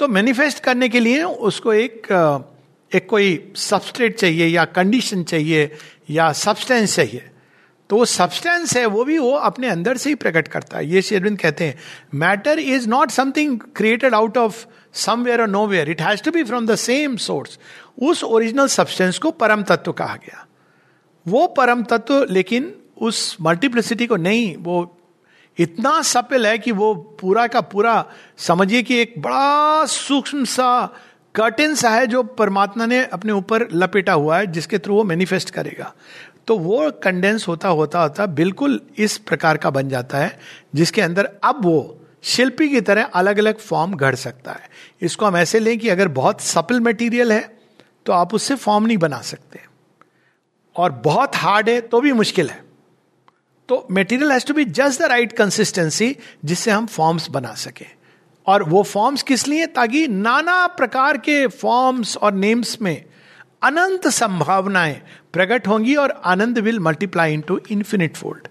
तो मैनिफेस्ट करने के लिए उसको एक एक कोई सबस्ट्रेट चाहिए या कंडीशन चाहिए या सब्सटेंस चाहिए। तो वो सब्सटेंस है, वो भी वो अपने अंदर से ही प्रकट करता है। ये शेरविंद कहते हैं matter is not something created out of somewhere और nowhere it has to be from the same source उस ओरिजिनल सब्सटेंस को परम तत्व कहा गया। वो परम तत्व, लेकिन उस मल्टीप्लिसिटी को नहीं, वो इतना सपिल है कि वो पूरा का पूरा, समझिए कि एक बड़ा सूक्ष्म सा कर्टेन सा है जो परमात्मा ने अपने ऊपर लपेटा हुआ है, जिसके थ्रू वो मैनिफेस्ट करेगा। तो वो कंडेंस होता होता होता बिल्कुल इस प्रकार का बन जाता है, जिसके अंदर अब वो शिल्पी की तरह अलग अलग फॉर्म घड़ सकता है। इसको हम ऐसे लें कि अगर बहुत सपल मटेरियल है तो आप उससे फॉर्म नहीं बना सकते। और बहुत हार्ड है तो भी मुश्किल है। तो material has to be just the right consistency जिससे हम फॉर्म्स बना सके। और वो फॉर्म्स किस लिए? ताकि नाना प्रकार के फॉर्म्स और नेम्स में अनंत संभावनाएँ प्रकट होंगी और आनंद will multiply into infinite fold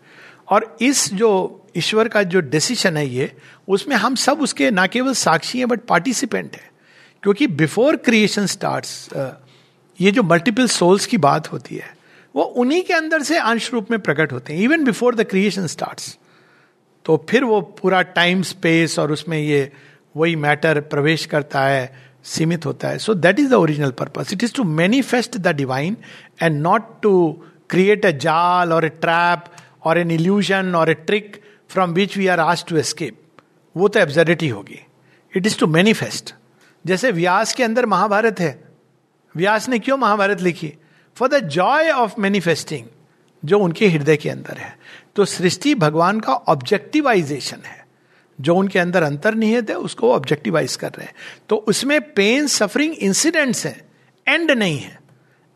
और इस जो ईश्वर का जो डिसीशन है ये, उसमें हम सब उसके ना केवल साक्षी हैं बट पार्टिसिपेंट है। क्योंकि बिफोर क्रिएशन स्टार्ट ये जो मल्टीपल सोल्स की बात होती है, वो उन्हीं के अंदर से अंश रूप में प्रकट होते हैं। Even before the creation start तो फिर वो पूरा टाइम स्पेस और उसमें ये वही मैटर प्रवेश करता है। सीमित होता है। So that is the original purpose it is to manifest the divine and not to create a जाल और ए ट्रैप और एन इल्यूजन और a trick from which we are आज टू एस्केप वो तो एब्जर्डिटी होगी। इट इज़ टू मैनिफेस्ट जैसे व्यास के अंदर महाभारत है। व्यास ने क्यों महाभारत लिखी? For the joy of manifesting जो उनके हृदय के अंदर है। तो सृष्टि भगवान का ऑब्जेक्टिवाइजेशन है। जो उनके अंदर अंतर्निहित है, उसको ऑब्जेक्टिवाइज कर रहे हैं। तो उसमें पेन सफरिंग इंसिडेंट्स हैं। एंड नहीं है।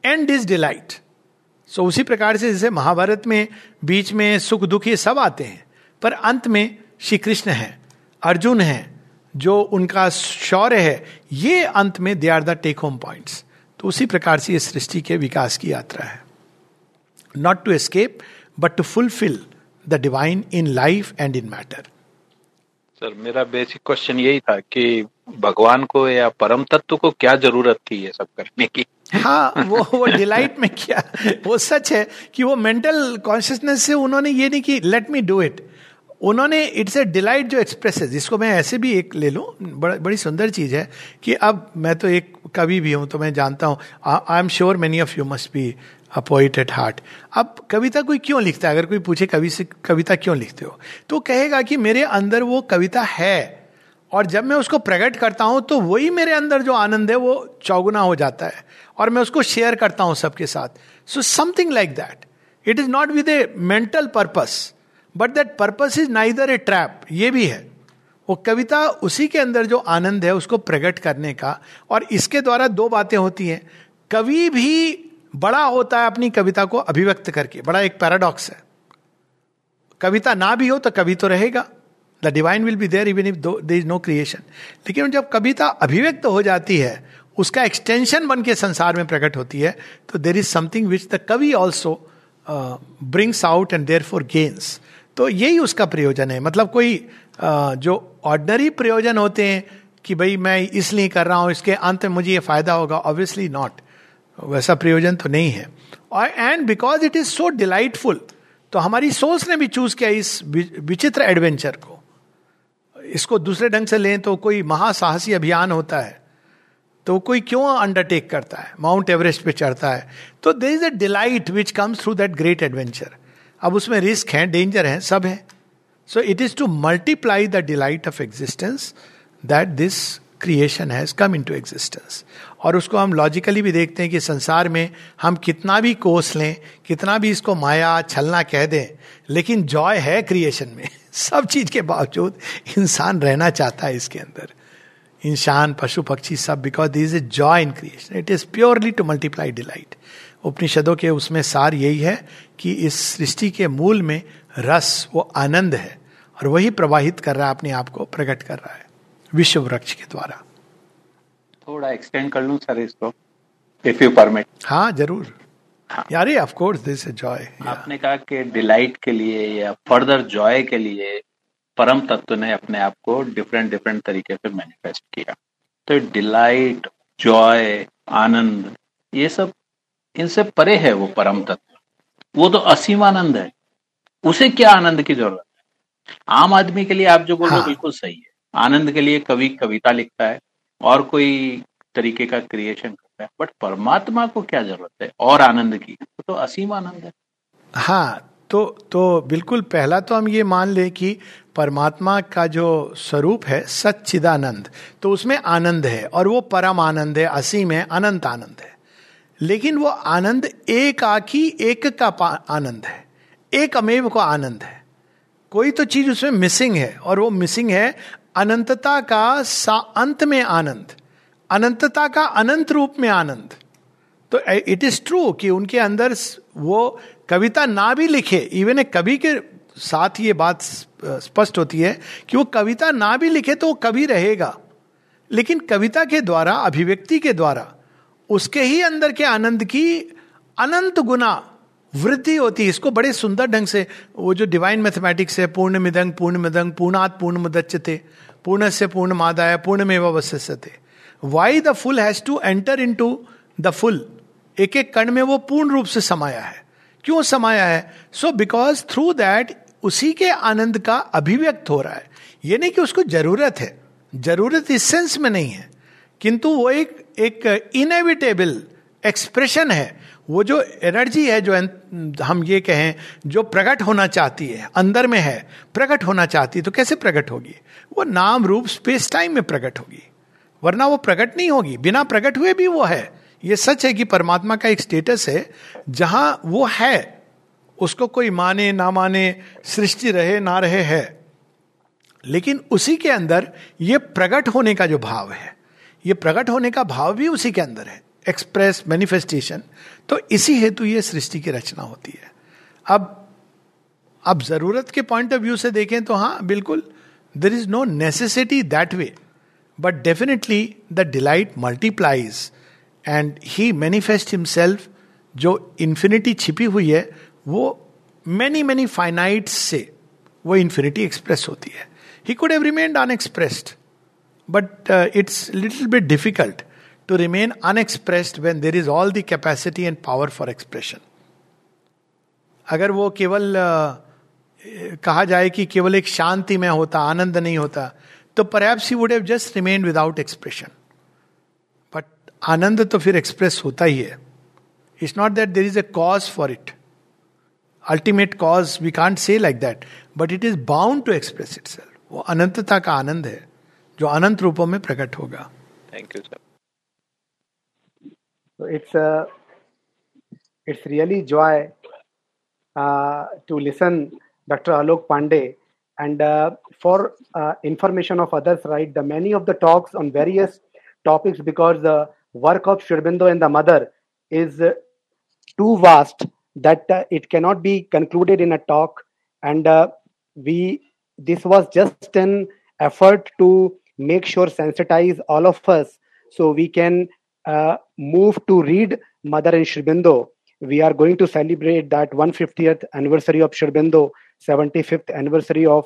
एंड इज़ डिलाइट सो उसी प्रकार से जैसे महाभारत में, बीच में सुख दुख ये सब आते हैं। पर अंत में श्री कृष्ण है, अर्जुन है, जो उनका शौर्य है, ये अंत में they are the take home points तो उसी प्रकार से ये सृष्टि के विकास की यात्रा है। Not to escape but to fulfil the divine in life and in matter sir मेरा बेसिक क्वेश्चन यही था कि भगवान को या परम तत्व को क्या ज़रूरत थी ये सब करने की? हाँ वो वो [LAUGHS] डिलाइट में क्या? वो सच है कि वो मेंटल कॉन्शियसनेस से उन्होंने ये नहीं कि लेट मी डू इट उन्होंने इट्स ए डिलाइट जो एक्सप्रेस है जिसको मैं ऐसे भी एक ले लूँ बड़, बड़ी सुंदर चीज़ है कि अब मैं तो एक कवि भी हूँ तो मैं जानता हूँ I am sure many of you must be a poet at heart अब कविता कोई क्यों लिखता है? अगर कोई पूछे, कवि से, कविता क्यों लिखते हो? तो कहेगा कि मेरे अंदर वो कविता है, और जब मैं उसको प्रकट करता हूँ तो वही मेरे अंदर जो आनंद है, वो चौगुना हो जाता है, और मैं उसको शेयर करता हूँ सबके साथ। So something like that it is not with a mental purpose but that purpose is neither a trap ये भी है। वो कविता उसी के अंदर जो आनंद है, उसको प्रकट करने का, और इसके द्वारा दो बातें होती हैं। कवि भी बड़ा होता है अपनी कविता को अभिव्यक्त करके। बड़ा एक पैराडॉक्स है। कविता ना भी हो तो कवि तो रहेगा। The divine will be there even if there is no creation लेकिन जब कविता अभिव्यक्त हो जाती है उसका एक्सटेंशन बन के संसार में प्रकट होती है तो there is something which the कवि also brings out and therefore gains तो यही उसका प्रयोजन है। मतलब कोई uh, जो ऑर्डनरी प्रयोजन होते हैं कि भाई मैं इसलिए कर रहा हूँ इसके अंत में मुझे ये फ़ायदा होगा। ऑब्वियसली नॉट वैसा प्रयोजन तो नहीं है। और and because it is so delightful तो हमारी सोच ने भी चूज़ किया इस विचित्र एडवेंचर को। इसको दूसरे ढंग से लें तो कोई महासाहसी अभियान होता है तो कोई क्यों अंडरटेक करता है? माउंट एवरेस्ट पे चढ़ता है। तो there is a delight which comes through that great adventure अब उसमें रिस्क है डेंजर है, सब है। So it is to multiply the delight of existence that this creation has come into existence और उसको हम लॉजिकली भी देखते हैं कि संसार में हम कितना भी कोस लें, कितना भी इसको माया, छलना कह दें, लेकिन जॉय है क्रिएशन में। [LAUGHS] सब चीज़ के बावजूद इंसान रहना चाहता है इसके अंदर। इंसान, पशु, पक्षी सब because this is joy in creation it is purely to multiply delight उपनिषदों के उसमें सार यही है कि इस सृष्टि के मूल में रस, वो आनंद है। और वही प्रवाहित कर रहा है, अपने आप को प्रकट कर रहा है। विश्व वृक्ष के द्वारा। थोड़ा एक्सटेंड कर लूँ सर इसको इफ़ यू परमिट हाँ ज़रूर। यारे of course this is joy आपने कहा कि डिलाइट के लिए या फर्दर जॉय के लिए परम तत्व ने अपने आप को डिफरेंट डिफरेंट तरीके से मैनिफेस्ट किया। तो डिलाइट जॉय आनंद ये सब इनसे परे है वो परम तत्व। वो तो असीम आनंद है। उसे क्या आनंद की ज़रूरत है? आम आदमी के लिए आप जो बोल रहे हो हाँ। बिल्कुल सही है। आनंद के लिए कवि कविता लिखता है और कोई तरीके का क्रिएशन करता है। बट परमात्मा को क्या ज़रूरत है? और आनंद की। तो असीम आनंद है। हाँ तो तो बिल्कुल पहला तो हम ये मान ले कि परमात्मा का जो स्वरूप है, सच्चिदानंद तो उसमें आनंद है और वो परम आनंद है, असीम है, अनंत आनंद है। लेकिन वो आनंद एक आखी, एक का आनंद है। एक अमेव को आनंद है। कोई तो चीज़ उसमें मिसिंग है और वो मिसिंग है अनंतता का सा अंत में आनंद, अनंतता का अनंत रूप में आनंद। तो इट इज़ ट्रू कि उनके अंदर वो कविता ना भी लिखे इवन ए कवि के साथ ये बात स्पष्ट होती है कि वो कविता ना भी लिखे तो वो कवि रहेगा। लेकिन कविता के द्वारा, अभिव्यक्ति के द्वारा, उसके ही अंदर के आनंद की अनंत गुना वृद्धि होती है, इसको बड़े सुंदर ढंग से, वो जो डिवाइन मैथमेटिक्स है पूर्ण मिदंग पूर्ण मिदंग पूर्णात पूर्ण मुदच्यते पूर्ण से पूर्ण मादाय पूर्ण में वस्यते why the full has to enter into the full एक एक कण में वो पूर्ण रूप से समाया है। क्यों समाया है? सो बिकॉज़ थ्रू दैट उसी के आनंद का अभिव्यक्त हो रहा है। ये नहीं कि उसको ज़रूरत है। ज़रूरत इस सेंस में नहीं है। किंतु वो एक एक इनएविटेबल एक्सप्रेशन है। वो जो एनर्जी है, जो हम ये कहें, जो प्रकट होना चाहती है, अंदर में है, प्रकट होना चाहती है तो कैसे प्रकट होगी? वो नाम, रूप स्पेस टाइम में प्रकट होगी। वरना वो प्रकट नहीं होगी। बिना प्रकट हुए भी वो है। ये सच है कि परमात्मा का एक स्टेटस है, जहाँ वो है। उसको कोई माने, ना माने, सृष्टि रहे, ना रहे है। लेकिन उसी के अंदर ये प्रकट होने का जो भाव है, ये प्रकट होने का भाव भी उसी के अंदर है। एक्सप्रेस मैनिफेस्टेशन तो इसी हेतु ये सृष्टि की रचना होती है। अब अब ज़रूरत के पॉइंट ऑफ़ व्यू से देखें तो हाँ बिल्कुल there is no necessity that way but definitely the delight multiplies and he manifest himself जो इन्फिनिटी छिपी हुई है, वो मैनी मैनी फाइनाइट से वो इन्फिनिटी एक्सप्रेस होती है। He could have remained unexpressed but it's it's bit difficult. To remain unexpressed when there is all the capacity and power for expression. अगर वो केवल कहा जाए कि केवल एक शांति में होता, आनंद नहीं होता तो he would have just remain without expression but आनंद तो फिर एक्सप्रेस होता ही है। It's not that there is a cause for it ultimate cause we can't say like that but it is bound to express it वो अनंतता का आनंद है, जो अनंत रूपों में प्रकट होगा। Thank you sir So it's uh, it's really joy uh, to listen Dr. Alok Pandey and uh, for uh, information of others, right? The many of the talks on various topics because the work of Shribindo and the mother is too vast that uh, it cannot be concluded in a talk and uh, we this was just an effort to make sure sensitize all of us so we can uh, move to read Mother and Shribindo. We are going to celebrate that 150th anniversary of Shribindo, 75th anniversary of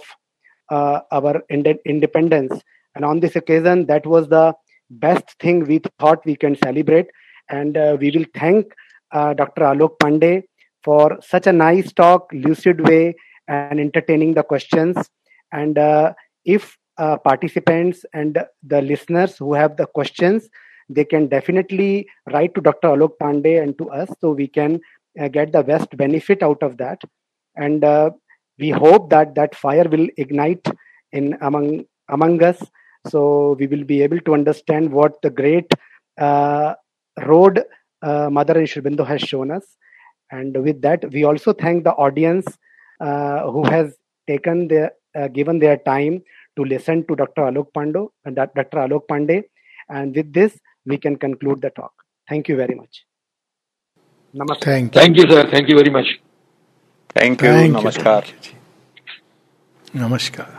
uh, our ind- independence. And on this occasion, that was the best thing we thought we can celebrate. And uh, we will thank uh, Dr. Alok Pandey for such a nice talk, lucid way, and entertaining the questions. And uh, if participants and the listeners who have the questions, they can definitely write to Dr. Alok Pandey and to us so we can uh, get the best benefit out of that. And uh, we hope that that fire will ignite in among among us, so we will be able to understand what the great uh, road uh, Mother and has shown us. And with that, we also thank the audience uh, who has taken their uh, given their time to listen to Dr. Alok Pando and Dr. Alok Pandey. And with this, we can conclude the talk. Thank you very much. Namaskar. Thank you, Thank you sir. Thank you very much. Thank you. Thank Namaskar. You, Namaskar.